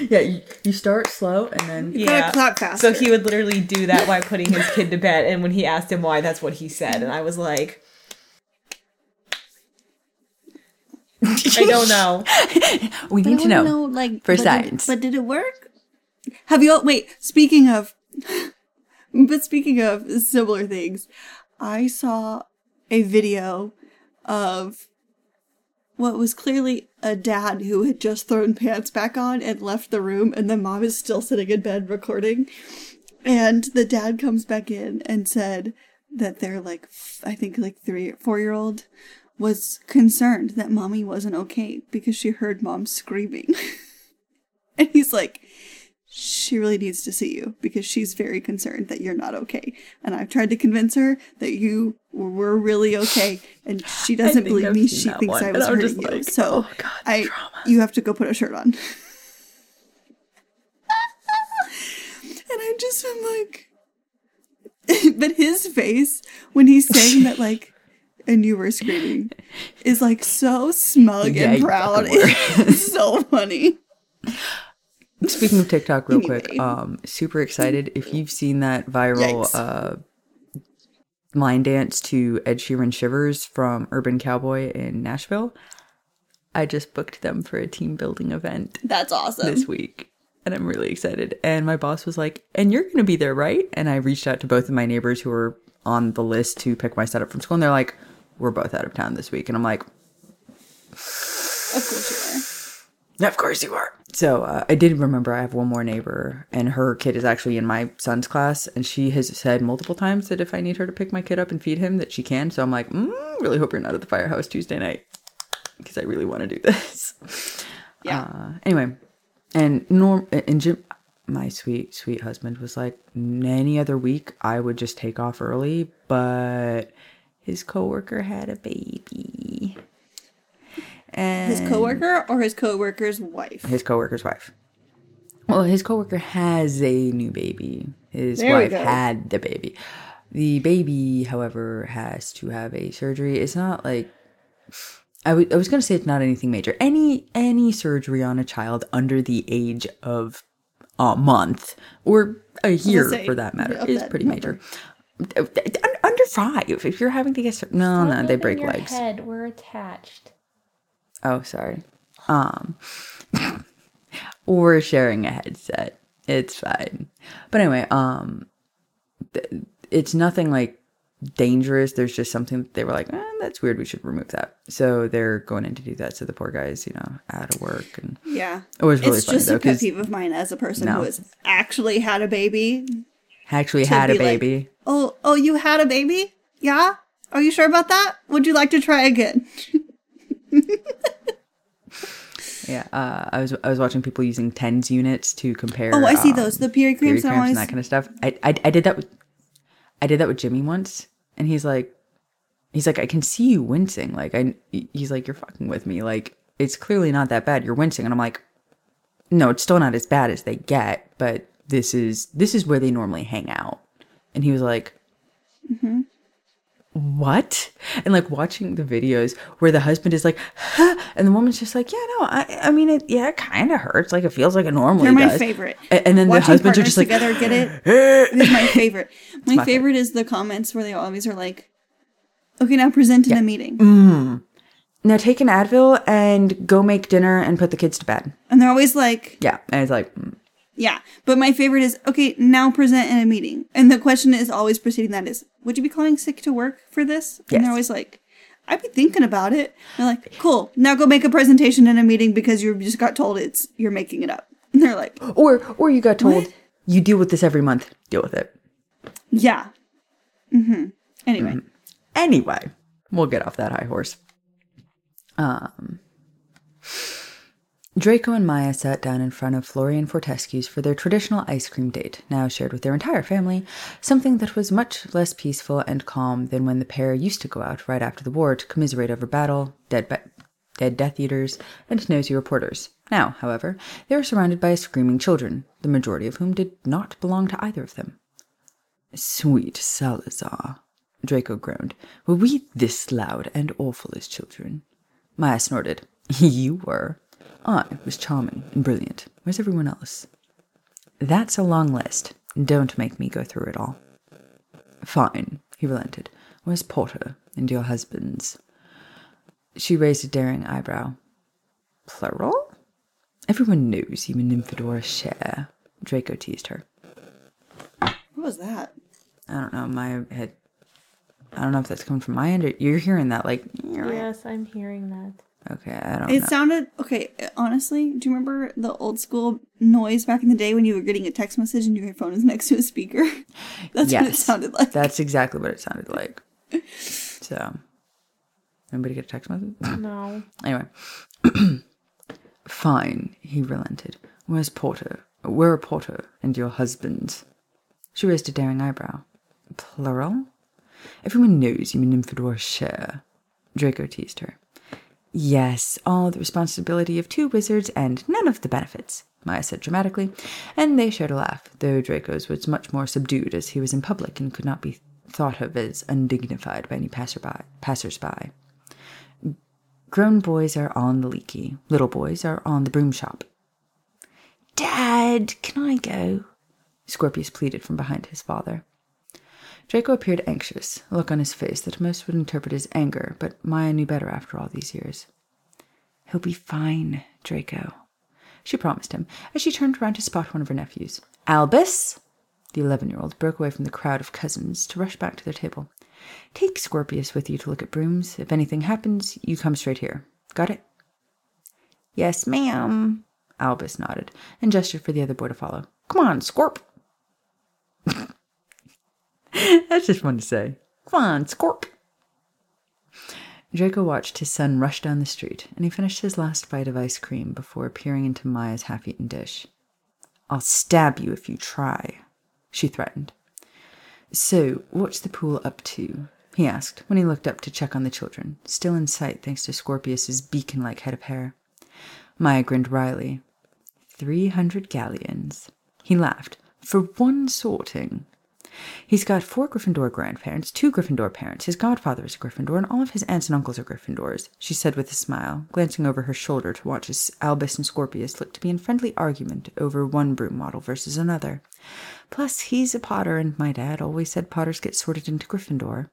Yeah, you, you start slow and then Yeah. clap So he would literally do that while putting his kid to bed. And when he asked him why, that's what he said. And I was like, I don't know. we need to I know. like, for but did- science. but did it work? Have you? Wait. Speaking of, but speaking of similar things, I saw a video of what was clearly a dad who had just thrown pants back on and left the room, and the mom is still sitting in bed recording. And the dad comes back in and said that their like I think like three four year old was concerned that mommy wasn't okay because she heard mom screaming. and he's like, she really needs to see you because she's very concerned that you're not okay. And I've tried to convince her that you were really okay, and she doesn't believe I've me. She thinks one, I was hurting you. like, so oh, God, I, trauma. you have to go put a shirt on. and I just am like, but his face when he's saying that like, and you were screaming, is like so smug Yeah, and proud. It's so funny. Speaking of TikTok, real quick, um, super excited if you've seen that viral Yikes. uh line dance to Ed Sheeran Shivers from Urban Cowboy in Nashville. I just booked them for a team building event That's awesome. this week. And I'm really excited. And my boss was like, And you're going to be there, right? And I reached out to both of my neighbors who were on the list to pick my setup from school. And they're like, We're both out of town this week. And I'm like, Of course. Of course you are. So uh, I did remember I have one more neighbor, and her kid is actually in my son's class, and she has said multiple times that if I need her to pick my kid up and feed him, that she can. So I'm like, mm, really hope you're not at the firehouse Tuesday night. because I really want to do this. Yeah. Uh, anyway, and norm and Jim, my sweet sweet husband was like, any other week I would just take off early, but his coworker had a baby. And His coworker or his coworker's wife? his coworker's wife. Well, his coworker has a new baby. His There wife had the baby. The baby, however, has to have a surgery. It's not like I w- I was going to say it's not anything major. Any any surgery on a child under the age of a month or a year, say, for that matter, is that pretty number. major. Under five, if you're having to get sur- no, no, they break your legs. Head, we're attached. Oh, sorry. Um, we're sharing a headset. It's fine. But anyway, um, th- it's nothing like dangerous. There's just something that they were like, eh, that's weird. We should remove that. So they're going in to do that. So the poor guy's, you know, out of work and Yeah. it was really it's funny just though a pet because peeve of mine as a person No. who has actually had a baby. actually had a be like- baby. Oh, oh, you had a baby? Yeah? Are you sure about that? Would you like to try again? yeah, uh, I was I was watching people using tens units to compare. Oh, I see um, those. The period period cramps. and cramps and that kind of stuff. I, I I did that with I did that with Jimmy once, and he's like, he's like, I can see you wincing. Like I, he's like, you're fucking with me. Like it's clearly not that bad. You're wincing, and I'm like, no, it's still not as bad as they get, but this is this is where they normally hang out. And he was like, what? And like watching the videos where the husband is like, huh, and the woman's just like, yeah, no, I, I mean, it, yeah, it kind of hurts. Like it feels like it normally They're my does. favorite. A- And, then the Watching husbands are just like, together get it. It's my favorite. My, my favorite is the comments where they always are like, "Okay, now present in a meeting," Mm. now take an Advil and go make dinner and put the kids to bed. and they're always like, Yeah, and it's like, mm, "Yeah." But my favorite is, "Okay, now present in a meeting," and the question is always preceding that is, "Would you be calling sick to work for this?" And they're always like. I'd be thinking about it. They're like, cool. Now go make a presentation in a meeting because you just got told it's you're making it up. And they're like, or or you got told What? you deal with this every month. Deal with it. yeah. Mm-hmm. Anyway, Mm-hmm. Anyway, we'll get off that high horse. Um, Draco and Maya sat down in front of Florian Fortescue's for their traditional ice cream date, now shared with their entire family, something that was much less peaceful and calm than when the pair used to go out right after the war to commiserate over battle, dead, dead Death Eaters, and nosy reporters. Now, however, they were surrounded by screaming children, the majority of whom did not belong to either of them. Sweet Salazar, Draco groaned. Were we this loud and awful as children? Maya snorted. You were. I was charming and brilliant. Where's everyone else? That's a long list. Don't make me go through it all. Fine, he relented. Where's Potter and your husband's? She raised a daring eyebrow. Plural? Everyone knows you and Nymphadora share. Draco teased her. what was that? I don't know. My head. I don't know if that's coming from my end or you're hearing that. Like, Yes, I'm hearing that. Okay, I don't It know. sounded okay. Honestly, do you remember the old school noise back in the day when you were getting a text message and your phone was next to a speaker? That's what it sounded like. That's exactly what it sounded like. So, anybody get a text message? No. anyway, fine. He relented. Where's Potter? Where are Potter and your husband? She raised a daring eyebrow. Plural? Everyone knows you and Nymphadora share. Draco teased her. Yes, all the responsibility of two wizards and none of the benefits, Maya said dramatically, and they shared a laugh, though Draco's was much more subdued as he was in public and could not be thought of as undignified by any passerby, passers-by. Grown boys are on the leaky, little boys are on the broom shop. Dad, can I go? Scorpius pleaded from behind his father. Draco appeared anxious, a look on his face that most would interpret as anger, but Maya knew better after all these years. He'll be fine, Draco, she promised him as she turned around to spot one of her nephews. Albus! The eleven year old broke away from the crowd of cousins to rush back to their table. Take Scorpius with you to look at brooms. If anything happens, you come straight here. Got it? Yes, ma'am. Albus nodded and gestured for the other boy to follow. Come on, Scorp. That's just fun to say. Come on, Scorp. Draco watched his son rush down the street, and he finished his last bite of ice cream before peering into Maya's half eaten dish. I'll stab you if you try, she threatened. So, what's the pool up to? he asked when he looked up to check on the children, still in sight thanks to Scorpius's beacon like head of hair. Maya grinned wryly. Three hundred galleons. He laughed. For one sorting. He's got four Gryffindor grandparents, two Gryffindor parents, his godfather is a Gryffindor, and all of his aunts and uncles are Gryffindors, she said with a smile, glancing over her shoulder to watch as Albus and Scorpius looked to be in friendly argument over one broom model versus another. Plus, he's a Potter, and my dad always said Potters get sorted into Gryffindor.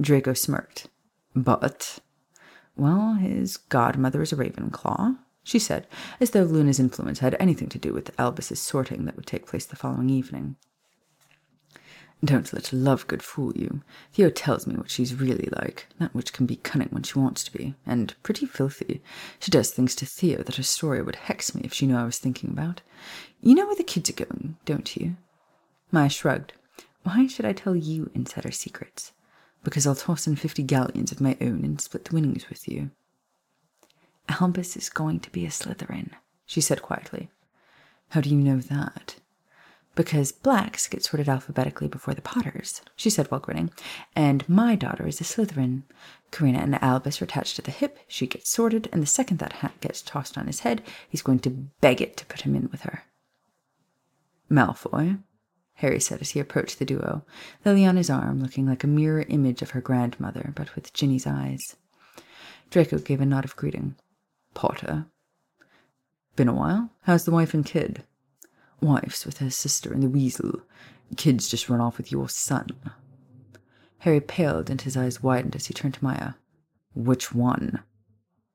Draco smirked. But, well, his godmother is a Ravenclaw, she said, as though Luna's influence had anything to do with Albus's sorting that would take place the following evening. Don't let Lovegood fool you. Theo tells me what she's really like, that which can be cunning when she wants to be, and pretty filthy. She does things to Theo that Astoria would hex me if she knew I was thinking about. You know where the kids are going, don't you? Maya shrugged. Why should I tell you insider secrets? Because I'll toss in fifty galleons of my own and split the winnings with you. Albus is going to be a Slytherin, she said quietly. How do you know that? Because blacks get sorted alphabetically before the Potters, she said while grinning, and my daughter is a Slytherin. Karina and Albus are attached at the hip, she gets sorted, and the second that hat gets tossed on his head, he's going to beg it to put him in with her. Malfoy, Harry said as he approached the duo, Lily on his arm, looking like a mirror image of her grandmother, but with Ginny's eyes. Draco gave a nod of greeting. Potter. Been a while? How's the wife and kid? Wife's with her sister and the weasel. Kids just run off with your son. Harry paled and his eyes widened as he turned to Maya. Which one?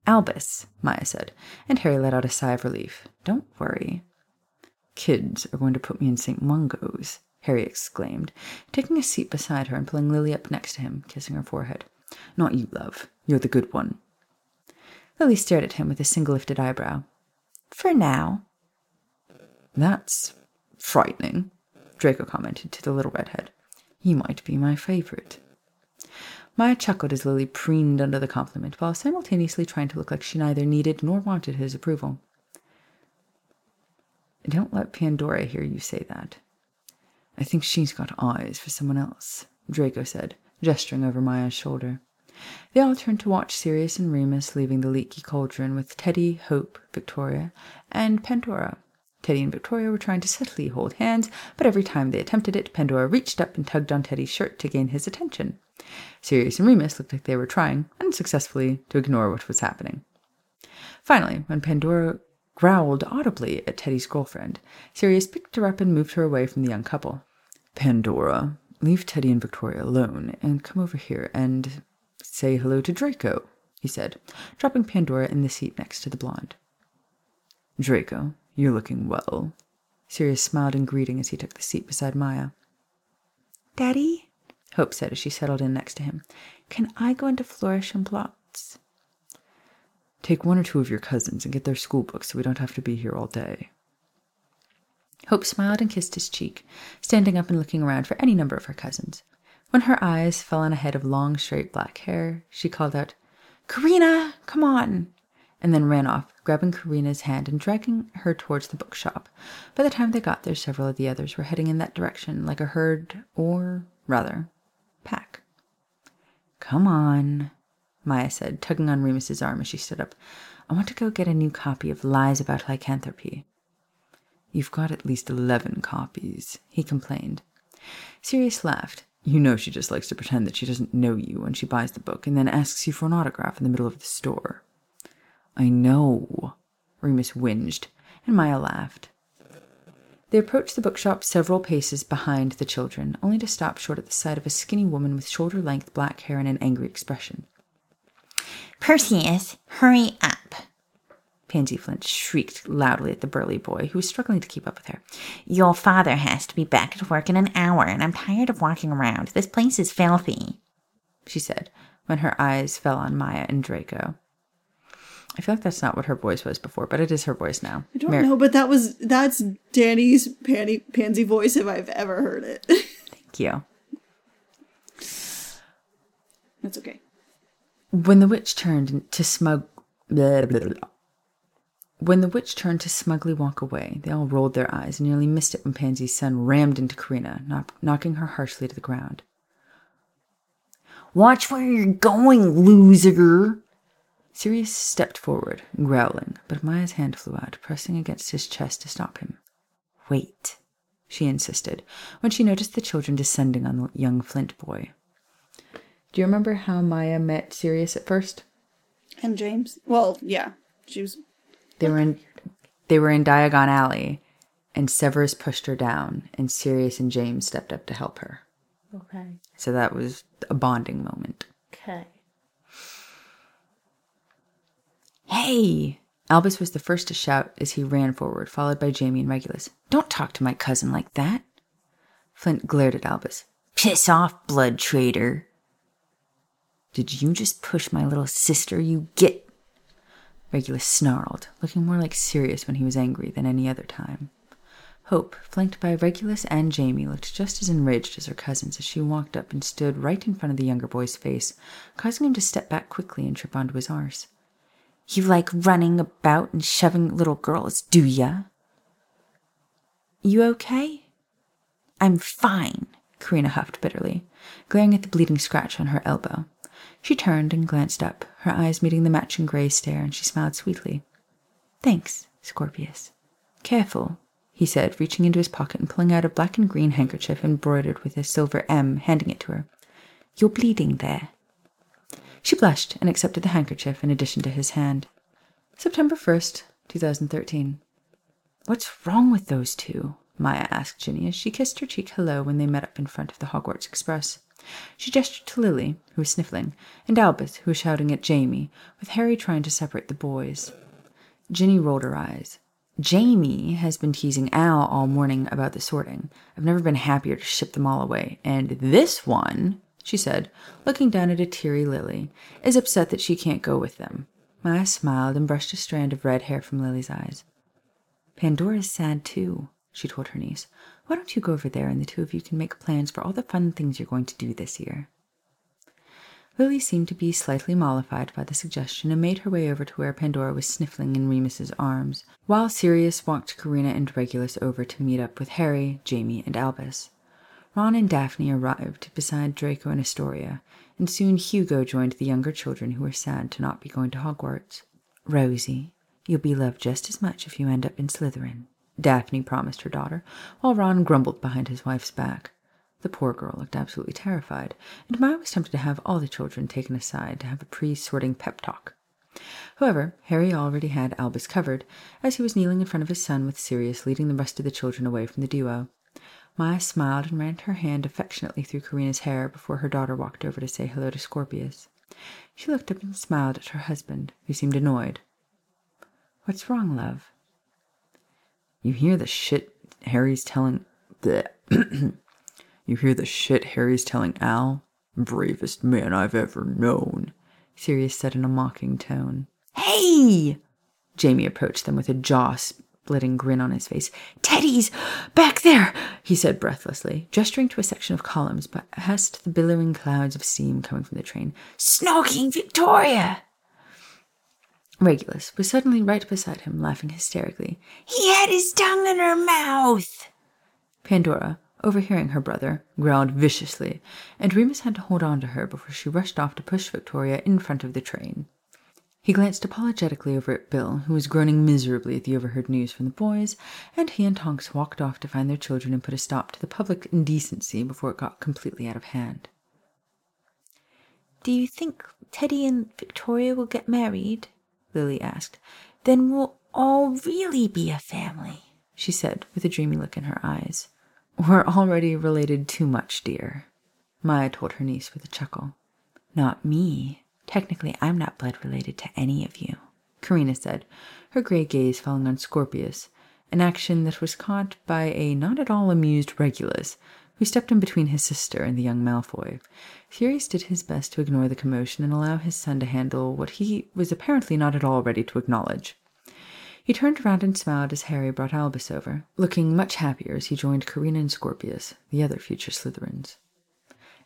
Albus, Maya said, and Harry let out a sigh of relief. Don't worry. Kids are going to put me in St. Mungo's, Harry exclaimed, taking a seat beside her and pulling Lily up next to him, kissing her forehead. Not you, love. You're the good one. Lily stared at him with a single lifted eyebrow. For now, that's frightening, Draco commented to the little redhead. He might be my favorite. Maya chuckled as Lily preened under the compliment, while simultaneously trying to look like she neither needed nor wanted his approval. Don't let Pandora hear you say that. I think she's got eyes for someone else, Draco said, gesturing over Maya's shoulder. They all turned to watch Sirius and Remus leaving the leaky cauldron with Teddy, Hope, Victoria, and Pandora Teddy and Victoria were trying to subtly hold hands, but every time they attempted it, Pandora reached up and tugged on Teddy's shirt to gain his attention. Sirius and Remus looked like they were trying, unsuccessfully, to ignore what was happening. Finally, when Pandora growled audibly at Teddy's girlfriend, Sirius picked her up and moved her away from the young couple. Pandora, leave Teddy and Victoria alone and come over here and say hello to Draco, he said, dropping Pandora in the seat next to the blonde. Draco, you're looking well. Sirius smiled in greeting as he took the seat beside Maya. Daddy, Hope said as she settled in next to him, can I go into Flourish and Blotts? Take one or two of your cousins and get their school books so we don't have to be here all day. Hope smiled and kissed his cheek, standing up and looking around for any number of her cousins. When her eyes fell on a head of long, straight black hair, she called out, Karina, come on and then ran off, grabbing Karina's hand and dragging her towards the bookshop. By the time they got there, several of the others were heading in that direction like a herd, or rather, pack. Come on, Maya said, tugging on Remus's arm as she stood up. I want to go get a new copy of Lies About Lycanthropy. You've got at least eleven copies, he complained. Sirius laughed. You know she just likes to pretend that she doesn't know you when she buys the book and then asks you for an autograph in the middle of the store. I know, Remus whinged, and Maya laughed. They approached the bookshop several paces behind the children, only to stop short at the sight of a skinny woman with shoulder length black hair and an angry expression. Perseus, hurry up! Pansy Flint shrieked loudly at the burly boy, who was struggling to keep up with her. Your father has to be back at work in an hour, and I'm tired of walking around. This place is filthy, she said, when her eyes fell on Maya and Draco. I feel like that's not what her voice was before, but it is her voice now. I don't Mar- know, but that was that's Danny's panty, pansy voice if I've ever heard it. Thank you. That's okay. When the witch turned to smug. Blah, blah, blah. When the witch turned to smugly walk away, they all rolled their eyes and nearly missed it when Pansy's son rammed into Karina, knock- knocking her harshly to the ground. Watch where you're going, loser. Sirius stepped forward, growling, but Maya's hand flew out, pressing against his chest to stop him. Wait, she insisted, when she noticed the children descending on the young Flint boy. Do you remember how Maya met Sirius at first? And James? Well, yeah. She was. They were in they were in Diagon Alley, and Severus pushed her down, and Sirius and James stepped up to help her. Okay. So that was a bonding moment. Okay. Hey! Albus was the first to shout as he ran forward, followed by Jamie and Regulus. Don't talk to my cousin like that. Flint glared at Albus. Piss off, blood traitor. Did you just push my little sister, you git? Regulus snarled, looking more like Sirius when he was angry than any other time. Hope, flanked by Regulus and Jamie, looked just as enraged as her cousins as she walked up and stood right in front of the younger boy's face, causing him to step back quickly and trip onto his arse. You like running about and shoving little girls, do ya? You okay? I'm fine. Karina huffed bitterly, glaring at the bleeding scratch on her elbow. She turned and glanced up, her eyes meeting the matching gray stare, and she smiled sweetly. Thanks, Scorpius. Careful, he said, reaching into his pocket and pulling out a black and green handkerchief embroidered with a silver M, handing it to her. You're bleeding there. She blushed and accepted the handkerchief in addition to his hand. September 1st, 2013. What's wrong with those two? Maya asked Ginny as she kissed her cheek hello when they met up in front of the Hogwarts Express. She gestured to Lily, who was sniffling, and Albus, who was shouting at Jamie, with Harry trying to separate the boys. Ginny rolled her eyes. Jamie has been teasing Al all morning about the sorting. I've never been happier to ship them all away. And this one, she said, looking down at a teary Lily, is upset that she can't go with them. Maya smiled and brushed a strand of red hair from Lily's eyes. Pandora's sad too, she told her niece. Why don't you go over there and the two of you can make plans for all the fun things you're going to do this year? Lily seemed to be slightly mollified by the suggestion and made her way over to where Pandora was sniffling in Remus's arms, while Sirius walked Karina and Regulus over to meet up with Harry, Jamie, and Albus. Ron and Daphne arrived beside Draco and Astoria, and soon Hugo joined the younger children who were sad to not be going to Hogwarts. Rosie, you'll be loved just as much if you end up in Slytherin, Daphne promised her daughter, while Ron grumbled behind his wife's back. The poor girl looked absolutely terrified, and Maya was tempted to have all the children taken aside to have a pre-sorting pep talk. However, Harry already had Albus covered, as he was kneeling in front of his son with Sirius leading the rest of the children away from the duo. Maya smiled and ran her hand affectionately through Karina's hair before her daughter walked over to say hello to Scorpius. She looked up and smiled at her husband, who seemed annoyed. What's wrong, love? You hear the shit Harry's telling. the you hear the shit Harry's telling Al? Bravest man I've ever known, Sirius said in a mocking tone. Hey! Jamie approached them with a jaw splitting grin on his face. Teddy's back there, he said breathlessly, gesturing to a section of columns But past the billowing clouds of steam coming from the train. Snoking Victoria! Regulus was suddenly right beside him, laughing hysterically. He had his tongue in her mouth. Pandora, overhearing her brother, growled viciously, and Remus had to hold on to her before she rushed off to push Victoria in front of the train. He glanced apologetically over at Bill, who was groaning miserably at the overheard news from the boys, and he and Tonks walked off to find their children and put a stop to the public indecency before it got completely out of hand. Do you think Teddy and Victoria will get married? Lily asked. Then we'll all really be a family, she said, with a dreamy look in her eyes. We're already related too much, dear, Maya told her niece with a chuckle. Not me. Technically, I'm not blood related to any of you, Karina said, her gray gaze falling on Scorpius, an action that was caught by a not at all amused Regulus, who stepped in between his sister and the young Malfoy. Sirius did his best to ignore the commotion and allow his son to handle what he was apparently not at all ready to acknowledge. He turned around and smiled as Harry brought Albus over, looking much happier as he joined Karina and Scorpius, the other future Slytherins.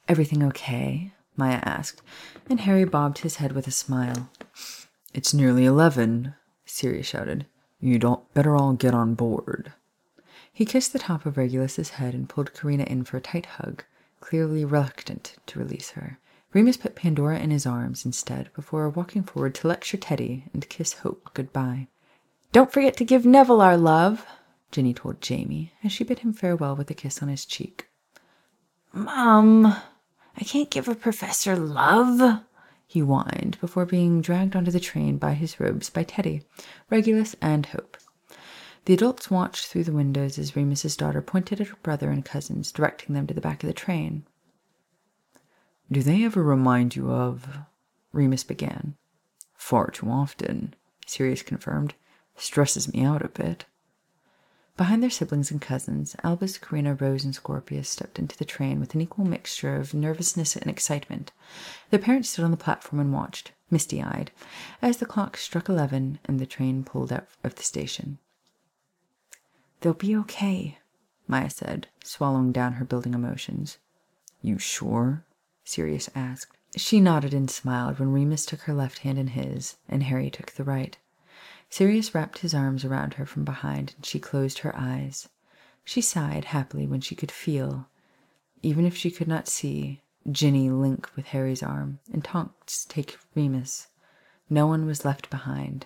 Everything okay? Maya asked, and Harry bobbed his head with a smile. It's nearly eleven, Sirius shouted. You'd better all get on board. He kissed the top of Regulus's head and pulled Karina in for a tight hug, clearly reluctant to release her. Remus put Pandora in his arms instead before walking forward to lecture Teddy and kiss Hope goodbye. Don't forget to give Neville our love, Ginny told Jamie as she bid him farewell with a kiss on his cheek. Mum, I can't give a professor love, he whined before being dragged onto the train by his robes by Teddy, Regulus, and Hope. The adults watched through the windows as Remus's daughter pointed at her brother and cousins, directing them to the back of the train. Do they ever remind you of? Remus began. Far too often, Sirius confirmed. Stresses me out a bit. Behind their siblings and cousins, Albus, Karina, Rose, and Scorpius stepped into the train with an equal mixture of nervousness and excitement. Their parents stood on the platform and watched, misty eyed, as the clock struck eleven and the train pulled out of the station. They'll be okay, Maya said, swallowing down her building emotions. You sure? Sirius asked. She nodded and smiled when Remus took her left hand in his and Harry took the right. Sirius wrapped his arms around her from behind and she closed her eyes. She sighed happily when she could feel, even if she could not see, Ginny link with Harry's arm and Tonks take Remus. No one was left behind.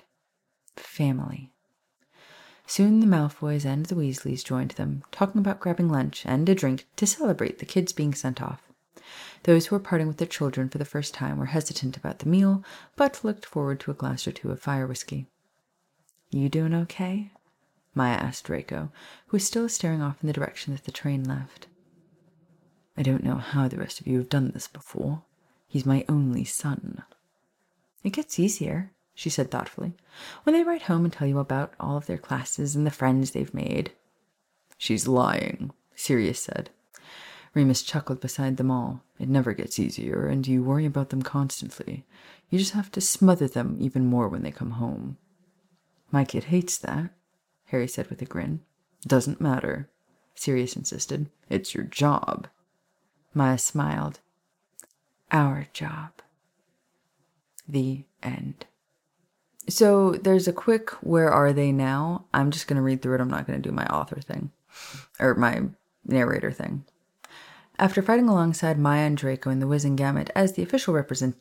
Family. Soon the Malfoys and the Weasleys joined them, talking about grabbing lunch and a drink to celebrate the kids being sent off. Those who were parting with their children for the first time were hesitant about the meal, but looked forward to a glass or two of fire whiskey. You doing okay? Maya asked Draco, who was still staring off in the direction that the train left. I don't know how the rest of you have done this before. He's my only son. It gets easier, she said thoughtfully, when they write home and tell you about all of their classes and the friends they've made. She's lying, Sirius said. Remus chuckled beside them all. It never gets easier, and you worry about them constantly. You just have to smother them even more when they come home. My kid hates that, Harry said with a grin. Doesn't matter, Sirius insisted. It's your job. Maya smiled. Our job. The end. So there's a quick where are they now? I'm just going to read through it. I'm not going to do my author thing or my narrator thing. After fighting alongside Maya and Draco in the Wizengamot as the official represent-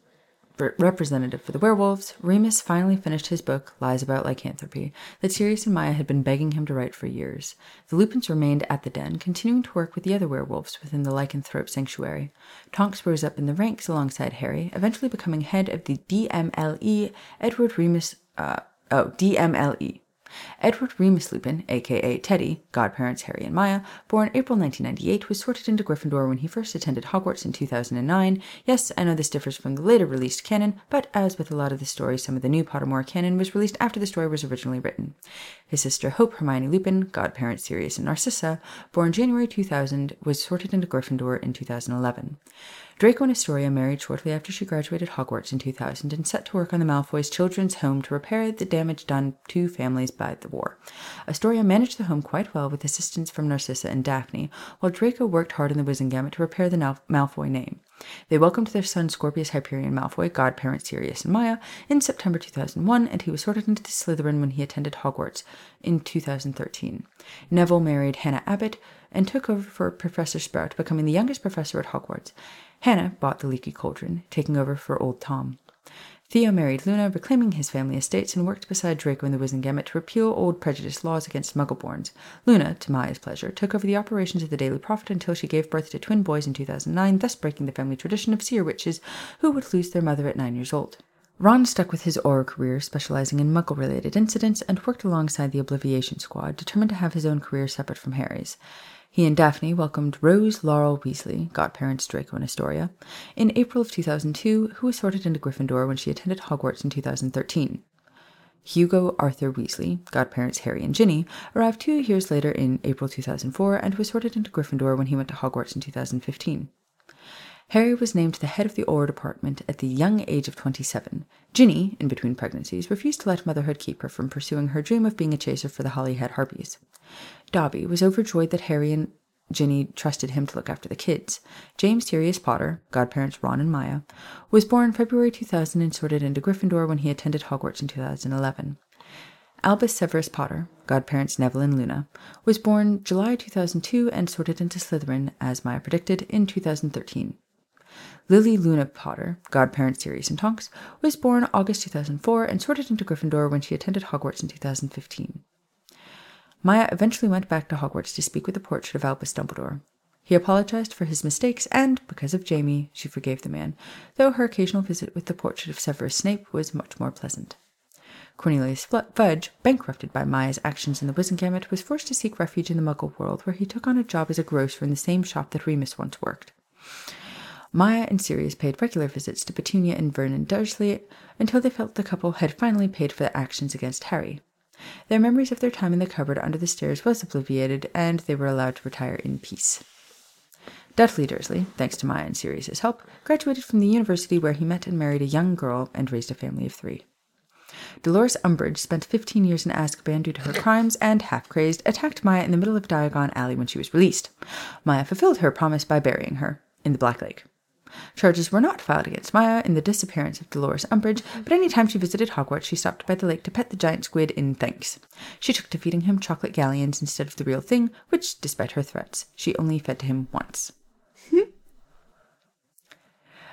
representative for the werewolves, Remus finally finished his book, Lies About Lycanthropy, that Sirius and Maya had been begging him to write for years. The Lupins remained at the den, continuing to work with the other werewolves within the lycanthrope sanctuary. Tonks rose up in the ranks alongside Harry, eventually becoming head of the DMLE, Edward Remus, uh, oh, DMLE. Edward Remus Lupin, aka Teddy, godparents Harry and Maya, born April 1998, was sorted into Gryffindor when he first attended Hogwarts in 2009. Yes, I know this differs from the later released canon, but as with a lot of the stories, some of the new Pottermore canon was released after the story was originally written. His sister Hope Hermione Lupin, godparents Sirius and Narcissa, born January 2000, was sorted into Gryffindor in 2011. Draco and Astoria married shortly after she graduated Hogwarts in 2000 and set to work on the Malfoys' children's home to repair the damage done to families by the war. Astoria managed the home quite well with assistance from Narcissa and Daphne, while Draco worked hard in the Wizengamot to repair the Malfoy name. They welcomed their son Scorpius Hyperion Malfoy, godparents Sirius and Maya, in September 2001, and he was sorted into Slytherin when he attended Hogwarts in 2013. Neville married Hannah Abbott and took over for Professor Sprout, becoming the youngest professor at Hogwarts. Hannah bought the leaky cauldron, taking over for old Tom. Theo married Luna, reclaiming his family estates, and worked beside Draco in the Wizengamot to repeal old prejudice laws against Muggleborns. Luna, to Maya's pleasure, took over the operations of the Daily Prophet until she gave birth to twin boys in 2009, thus breaking the family tradition of seer witches who would lose their mother at nine years old. Ron stuck with his Auror career, specializing in Muggle related incidents, and worked alongside the Obliviation Squad, determined to have his own career separate from Harry's. He and Daphne welcomed Rose Laurel Weasley, godparents Draco and Astoria, in April of 2002, who was sorted into Gryffindor when she attended Hogwarts in 2013. Hugo Arthur Weasley, godparents Harry and Ginny, arrived two years later in April 2004 and was sorted into Gryffindor when he went to Hogwarts in 2015. Harry was named the head of the Auror department at the young age of 27. Ginny, in between pregnancies, refused to let motherhood keep her from pursuing her dream of being a chaser for the Holyhead Harpies. Dobby was overjoyed that Harry and Ginny trusted him to look after the kids. James Sirius Potter, godparents Ron and Maya, was born February 2000 and sorted into Gryffindor when he attended Hogwarts in 2011. Albus Severus Potter, godparents Neville and Luna, was born July 2002 and sorted into Slytherin, as Maya predicted, in 2013. Lily Luna Potter, godparents Sirius and Tonks, was born August 2004 and sorted into Gryffindor when she attended Hogwarts in 2015. Maya eventually went back to Hogwarts to speak with the portrait of Albus Dumbledore. He apologized for his mistakes, and, because of Jamie, she forgave the man, though her occasional visit with the portrait of Severus Snape was much more pleasant. Cornelius Fudge, bankrupted by Maya's actions in the Wizengamot, was forced to seek refuge in the Muggle world, where he took on a job as a grocer in the same shop that Remus once worked. Maya and Sirius paid regular visits to Petunia and Vernon Dursley until they felt the couple had finally paid for their actions against Harry. Their memories of their time in the cupboard under the stairs was obliviated, and they were allowed to retire in peace. Dudley Dursley, thanks to Maya and Sirius's help, graduated from the university where he met and married a young girl and raised a family of three. Dolores Umbridge spent 15 years in Azkaban due to her crimes and, half crazed, attacked Maya in the middle of Diagon Alley when she was released. Maya fulfilled her promise by burying her in the Black Lake. Charges were not filed against Maya in the disappearance of Dolores Umbridge, but any time she visited Hogwarts, she stopped by the lake to pet the giant squid in thanks. She took to feeding him chocolate galleons instead of the real thing, which, despite her threats, she only fed to him once.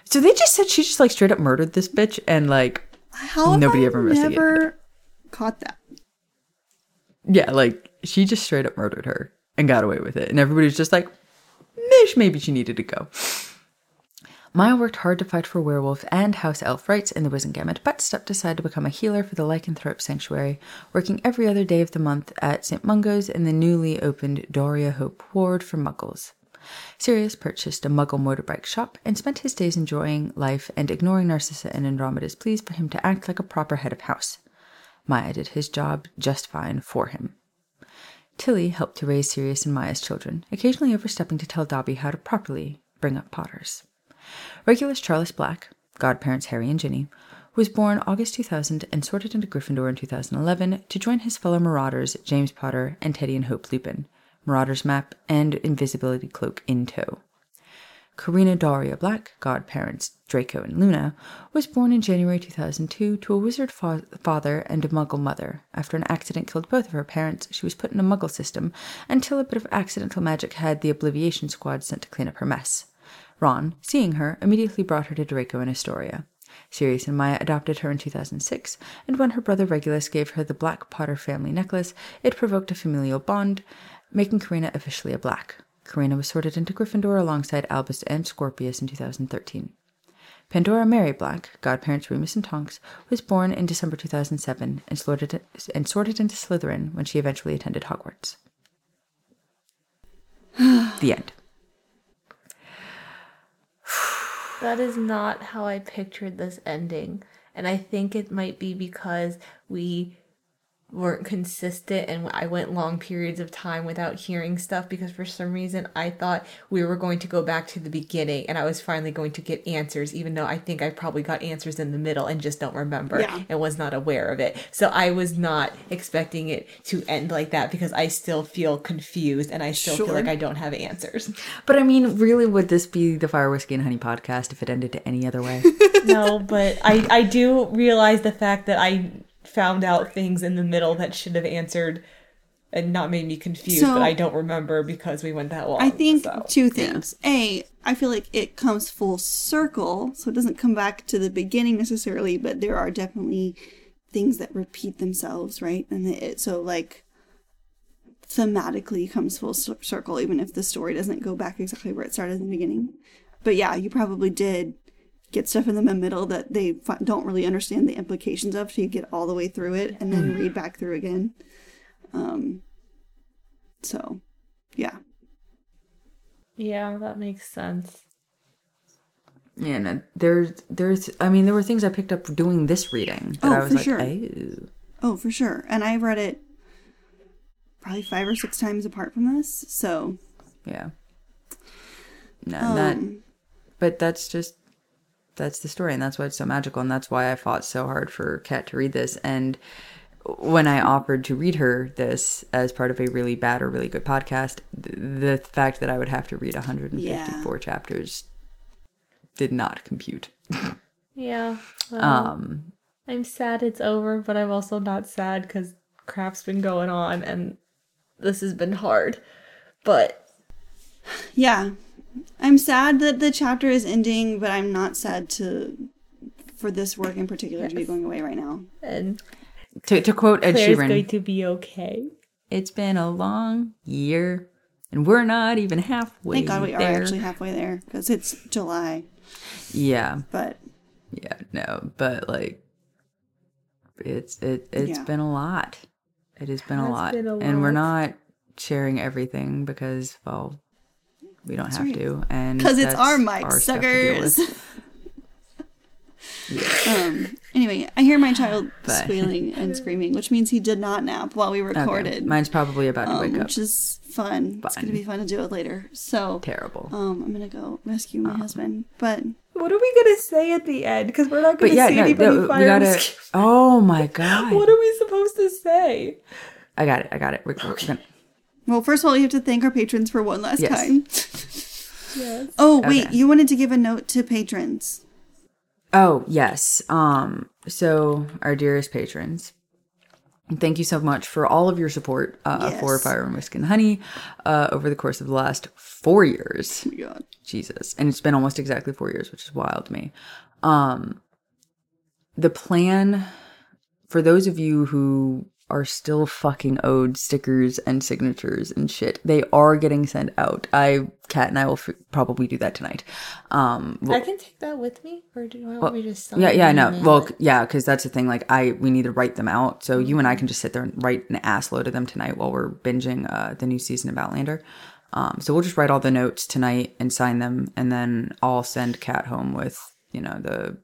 so they just said she just like straight up murdered this bitch and like How Nobody I ever investigated never caught that? yeah, like she just straight up murdered her and got away with it. And everybody's just like, Mish, maybe she needed to go. Maya worked hard to fight for werewolf and house elf rights in the Wizengamot, but stepped aside to become a healer for the Lycanthrope Sanctuary, working every other day of the month at St. Mungo's in the newly opened Dorea Hope Ward for Muggles. Sirius purchased a Muggle motorbike shop and spent his days enjoying life and ignoring Narcissa and Andromeda's pleas for him to act like a proper head of house. Maya did his job just fine for him. Tilly helped to raise Sirius and Maya's children, occasionally overstepping to tell Dobby how to properly bring up Potters. Regulus Charles Black, godparents Harry and Ginny, was born August 2000 and sorted into Gryffindor in 2011 to join his fellow Marauders James Potter and Teddy and Hope Lupin, Marauders map and invisibility cloak in tow. Karina Daria Black, godparents Draco and Luna, was born in January 2002 to a wizard fa- father and a muggle mother. After an accident killed both of her parents, she was put in a muggle system until a bit of accidental magic had the Obliviation Squad sent to clean up her mess. Ron, seeing her, immediately brought her to Draco and Astoria. Sirius and Maya adopted her in 2006, and when her brother Regulus gave her the Black Potter family necklace, it provoked a familial bond, making Karina officially a Black. Karina was sorted into Gryffindor alongside Albus and Scorpius in 2013. Pandora Mary Black, godparents Remus and Tonks, was born in December 2007 and sorted, and sorted into Slytherin when she eventually attended Hogwarts. the end. That is not how I pictured this ending. And I think it might be because we weren't consistent and I went long periods of time without hearing stuff because for some reason I thought we were going to go back to the beginning and I was finally going to get answers even though I think I probably got answers in the middle and just don't remember Yeah. and was not aware of it. So I was not expecting it to end like that because I still feel confused and I still feel like I don't have answers. But I mean, really, would this be the Fire Whiskey and Honey podcast if it ended to any other way? no, but I I do realize the fact that I found out things in the middle that should have answered and not made me confused, So- but I don't remember because we went that long. I think so. two things. A, I feel like it comes full circle, so it doesn't come back to the beginning necessarily, but there are definitely things that repeat themselves, right? And it so like thematically comes full cir- circle, even if the story doesn't go back exactly where it started in the beginning. But yeah, you probably did get stuff in the middle that they fi- don't really understand the implications of, so you get all the way through it and then read back through again. Um. So, yeah. yeah, that makes sense. yeah, no, there's, there's, I mean, there were things I picked up doing this reading that Oh, I was for like, sure. oh. Oh, for sure. And I've read it probably five or six times apart from this. So, Yeah. No, that, um, but that's just, that's the story, and that's why it's so magical, and that's why I fought so hard for Kat to read this. And when I offered to read her this as part of a really bad or really good podcast, th- the fact that I would have to read 154 chapters did not compute. Yeah. Well, Um, I'm sad it's over, but I'm also not sad because crap's been going on and this has been hard. But Yeah. I'm sad that the chapter is ending, but I'm not sad to for this work in particular to be going away right now. and to, to quote Ed Claire's Sheeran, going to be okay. it's been a long year and we're not even halfway Thank God we are actually halfway there because it's July. Yeah, But yeah, no, but like it's it it's Yeah. been a lot. It has been a lot. been a And we're not sharing everything because well we don't have right. to and because it's that's our mic our stuff to suckers. um. Anyway, I hear my child But- squealing and screaming, which means he did not nap while we Okay. recorded. Mine's probably about to um, wake up. which is fun. It's gonna be fun to do it later. So, Terrible. um, I'm gonna go rescue my husband. But What are we gonna say at the end? Because we're not gonna yeah, see no, anybody no, fire. gotta. Oh my god! What are we supposed to say? I got it. I got it. We're, we're gonna, well, first of all, you have to thank our patrons for one last Yes. time. Yes. Oh wait, Okay. you wanted to give a note to patrons. Oh, yes. Um, so our dearest patrons, thank you so much for all of your support uh, for Fire and Whiskey and Honey uh, over the course of the last four years. Oh my God. Jesus. And it's been almost exactly four years, which is wild to me. Um, the plan for those of you who are still fucking owed stickers and signatures and shit, they are getting sent out. I, Kat and I will f- probably do that tonight. Um, I can take that with me, or do I want me to just sign yeah, yeah, no. Well, it? yeah, because that's the thing. Like, I we need to write them out. So you and I can just sit there and write an ass load of them tonight while we're binging uh, the new season of Outlander. Um, so we'll just write all the notes tonight and sign them, and then I'll send Kat home with you know the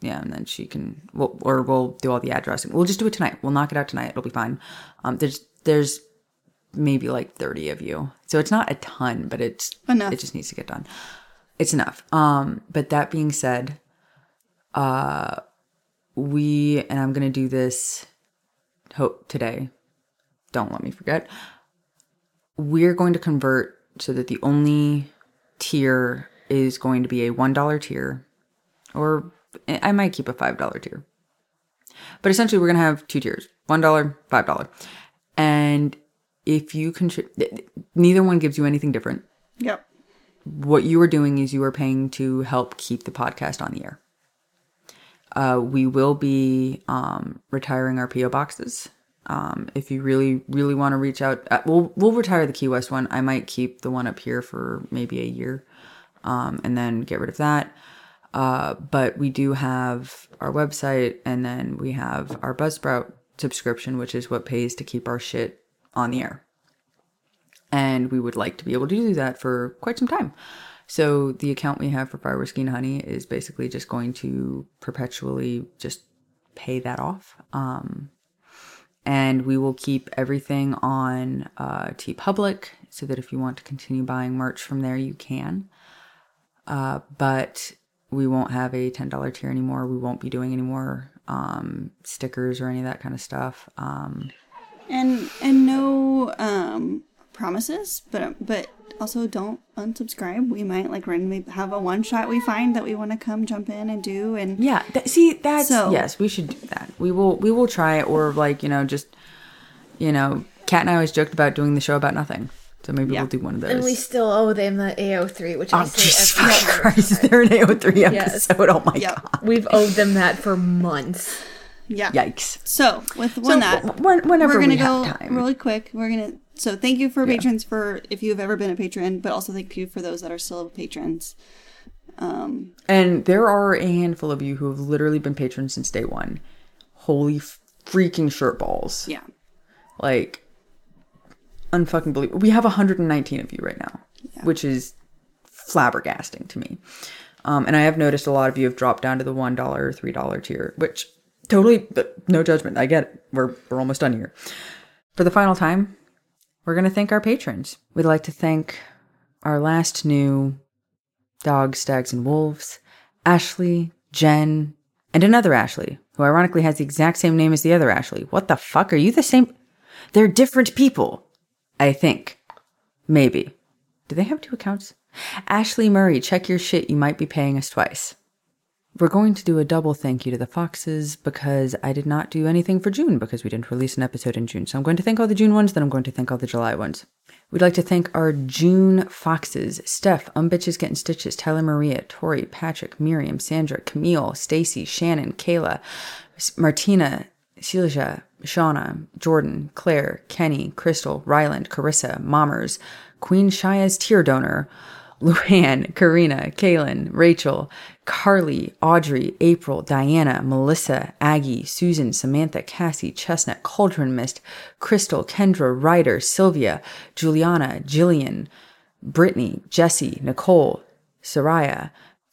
yeah, and then she can we'll, or we'll do all the addressing. We'll just do it tonight. We'll knock it out tonight. It'll be fine. Um, there's there's maybe like thirty of you, so it's not a ton, but it's Enough. It just needs to get done. It's enough. Um, but that being said, uh, we and I'm gonna do this hope today. Don't let me forget. We're going to convert so that the only tier is going to be a one dollar tier, or I might keep a five dollar tier. But essentially, we're gonna have two tiers: one dollar, five dollar, and if you contribute, neither one gives you anything different Yep. what you are doing is you are paying to help keep the podcast on the air. Uh, we will be um, retiring our PO boxes. Um, if you really, really want to reach out, uh, we'll we'll retire the Key West one. I might keep the one up here for maybe a year, um, and then get rid of that. Uh, but we do have our website, and then we have our Buzzsprout subscription, which is what pays to keep our shit on the air and we would like to be able to do that for quite some time. So the account we have for Fire Whiskey and Honey is basically just going to perpetually just pay that off. Um, and we will keep everything on uh, TeePublic so that if you want to continue buying merch from there, you can. Uh, but we won't have a $10 tier anymore. We won't be doing any more um, stickers or any of that kind of stuff. Um, And and no um promises, but but also don't unsubscribe. We might like randomly have a one shot we find that we want to come jump in and do and Yeah, that, see that's So- yes, we should do that. We will we will try it or like, you know, just you know, Kat and I always joked about doing the show about nothing. So maybe Yeah. we'll do one of those. And we still owe them the AO3, which I oh, say Jesus fucking. Christ, they're an AO3 Yes. episode. Oh my Yep. god. We've owed them that for months. yeah. Yikes. So with So one that w- whenever we're gonna we go have time. really quick. We're gonna so thank you for patrons for if you've ever been a patron, but also thank you for those that are still patrons. Um And there are a handful of you who have literally been patrons since day one. Holy freaking shirt balls. yeah. Like, unfucking believable. We have 119 of you right now, which is flabbergasting to me. Um, and I have noticed a lot of you have dropped down to the $1 or $3 tier, which totally, but no judgment. I get it. We're, we're almost done here. For the final time, we're going to thank our patrons. We'd like to thank our last new dogs, stags, and wolves Ashley, Jen, And another Ashley, who ironically has the exact same name as the other Ashley. What the fuck? Are you the same? They're different people. I think. Maybe. Do they have two accounts? Ashley Murray, check your shit. You might be paying us twice. We're going to do a double thank you to the Foxes because I did not do anything for June because we didn't release an episode in June. So I'm going to thank all the June ones, then I'm going to thank all the July ones. We'd like to thank our June Foxes Steph, Umbitches Getting Stitches, Tyler Maria, Tori, Patrick, Miriam, Sandra, Camille, Stacy, Shannon, Kayla, Martina, Silja, Shauna, Jordan, Claire, Kenny, Crystal, Ryland, Carissa, Mommers, Queen Shaya's tear donor, Luann, Karina, Kaylin, Rachel, Carly, Audrey, April, Diana, Melissa, Aggie, Susan, Samantha, Cassie, Chestnut, Cauldron Mist, Crystal, Kendra, Ryder, Sylvia, Juliana, Jillian, Brittany, Jesse, Nicole, Soraya,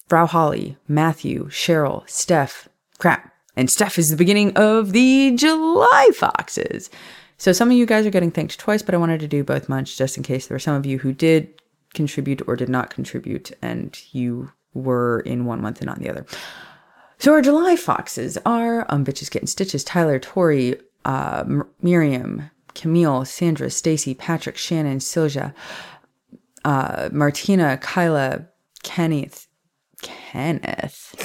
Frau Holly, Matthew, Cheryl, Steph, crap. And Steph is the beginning of the July Foxes. So some of you guys are getting thanked twice, but I wanted to do both months just in case there were some of you who did contribute or did not contribute and you were in one month and not the other. So our July foxes are um bitches getting stitches, Tyler, Tori, uh, M- Miriam, Camille, Sandra, Stacy, Patrick, Shannon, Silja, uh, Martina, Kyla, Kenneth, Kenneth,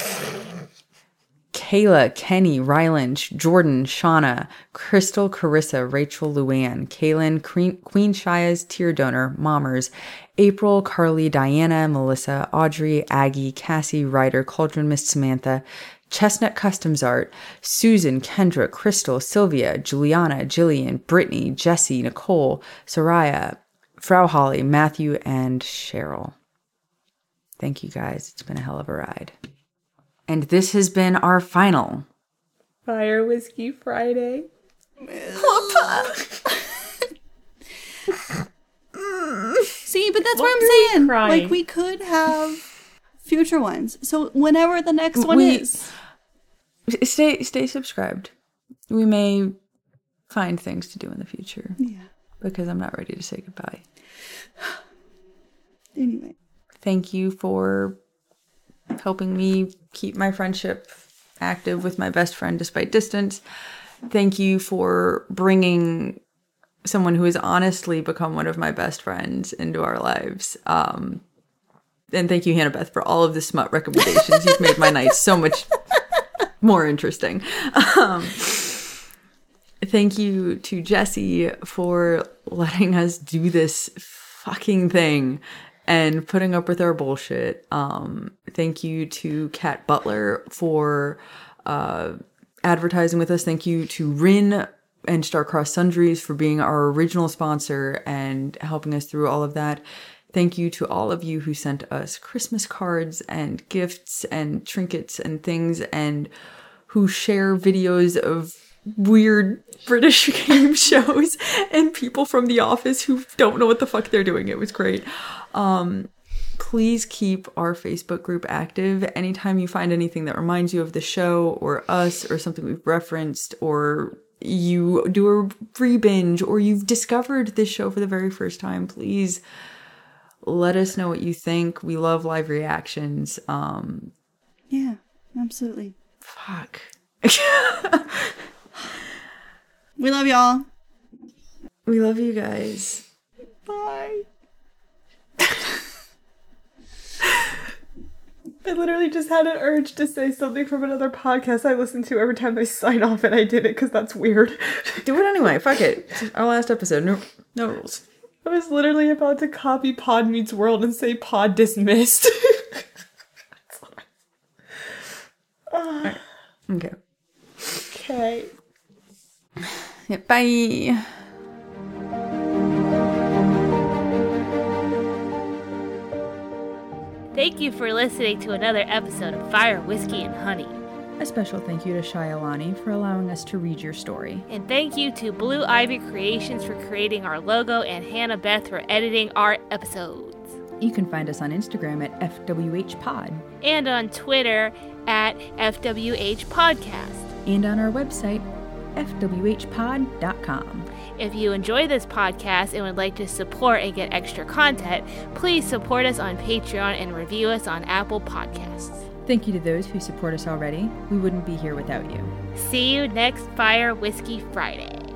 Kayla, Kenny, Ryland, Jordan, Shauna, Crystal, Carissa, Rachel, Luann, Kaylin, Queen, Shaya's tear donor, Mommers, April, Carly, Diana, Melissa, Audrey, Aggie, Cassie, Ryder, Cauldron Miss Samantha, Chestnut Customs Art, Susan, Kendra, Crystal, Sylvia, Juliana, Jillian, Brittany, Jesse, Nicole, Soraya, Frau Holly, Matthew, and Cheryl. Thank you guys. It's been a hell of a ride. And this has been our final. Fire Whiskey Friday. See, but that's Why what I'm saying. crying? Like we could have future ones. So whenever the next one We- is. Stay stay subscribed. We may find things to do in the future Yeah. because I'm not ready to say goodbye. Anyway. Thank you for helping me keep my friendship active with my best friend despite distance. Thank you for bringing someone who has honestly become one of my best friends into our lives. Um, and thank you, Hannah Beth, for all of the smut recommendations. You've made my night so much more interesting. Um, thank you to Jesse for letting us do this fucking thing and putting up with our bullshit. Um, thank you to Kat Butler for uh, advertising with us. Thank you to Rin and Starcross Sundries for being our original sponsor and helping us through all of that. Thank you to all of you who sent us Christmas cards and gifts and trinkets and things and who share videos of weird British game shows and people from the office who don't know what the fuck they're doing. It was great. Um, please keep our Facebook group active. Anytime you find anything that reminds you of the show or us or something we've referenced or you do a free binge or you've discovered this show for the very first time, please let us know what you think. We love live reactions. Um, Yeah, absolutely. fuck. We love y'all. we love you guys. Bye. I literally just had an urge to say something from another podcast I listen to every time they sign off, and I did it because that's weird. Do it anyway. Fuck it. It's our last episode. No, no rules. I was literally about to copy Pod Meets World and say Pod Dismissed. Okay. okay. Yeah, bye. Thank you for listening to another episode of Fire, Whiskey, and Honey. A special thank you to ShayaLonnie for allowing us to read your story. And thank you to Blue Ivy Creations for creating our logo and Hannah Beth for editing our episodes. You can find us on Instagram at FWHPod And on Twitter at FWHPodcast. And on our website, FWHpod.com. If you enjoy this podcast and would like to support and get extra content, please support us on Patreon and review us on Apple Podcasts. Thank you to those who support us already. We wouldn't be here without you. See you next Fire Whiskey Friday.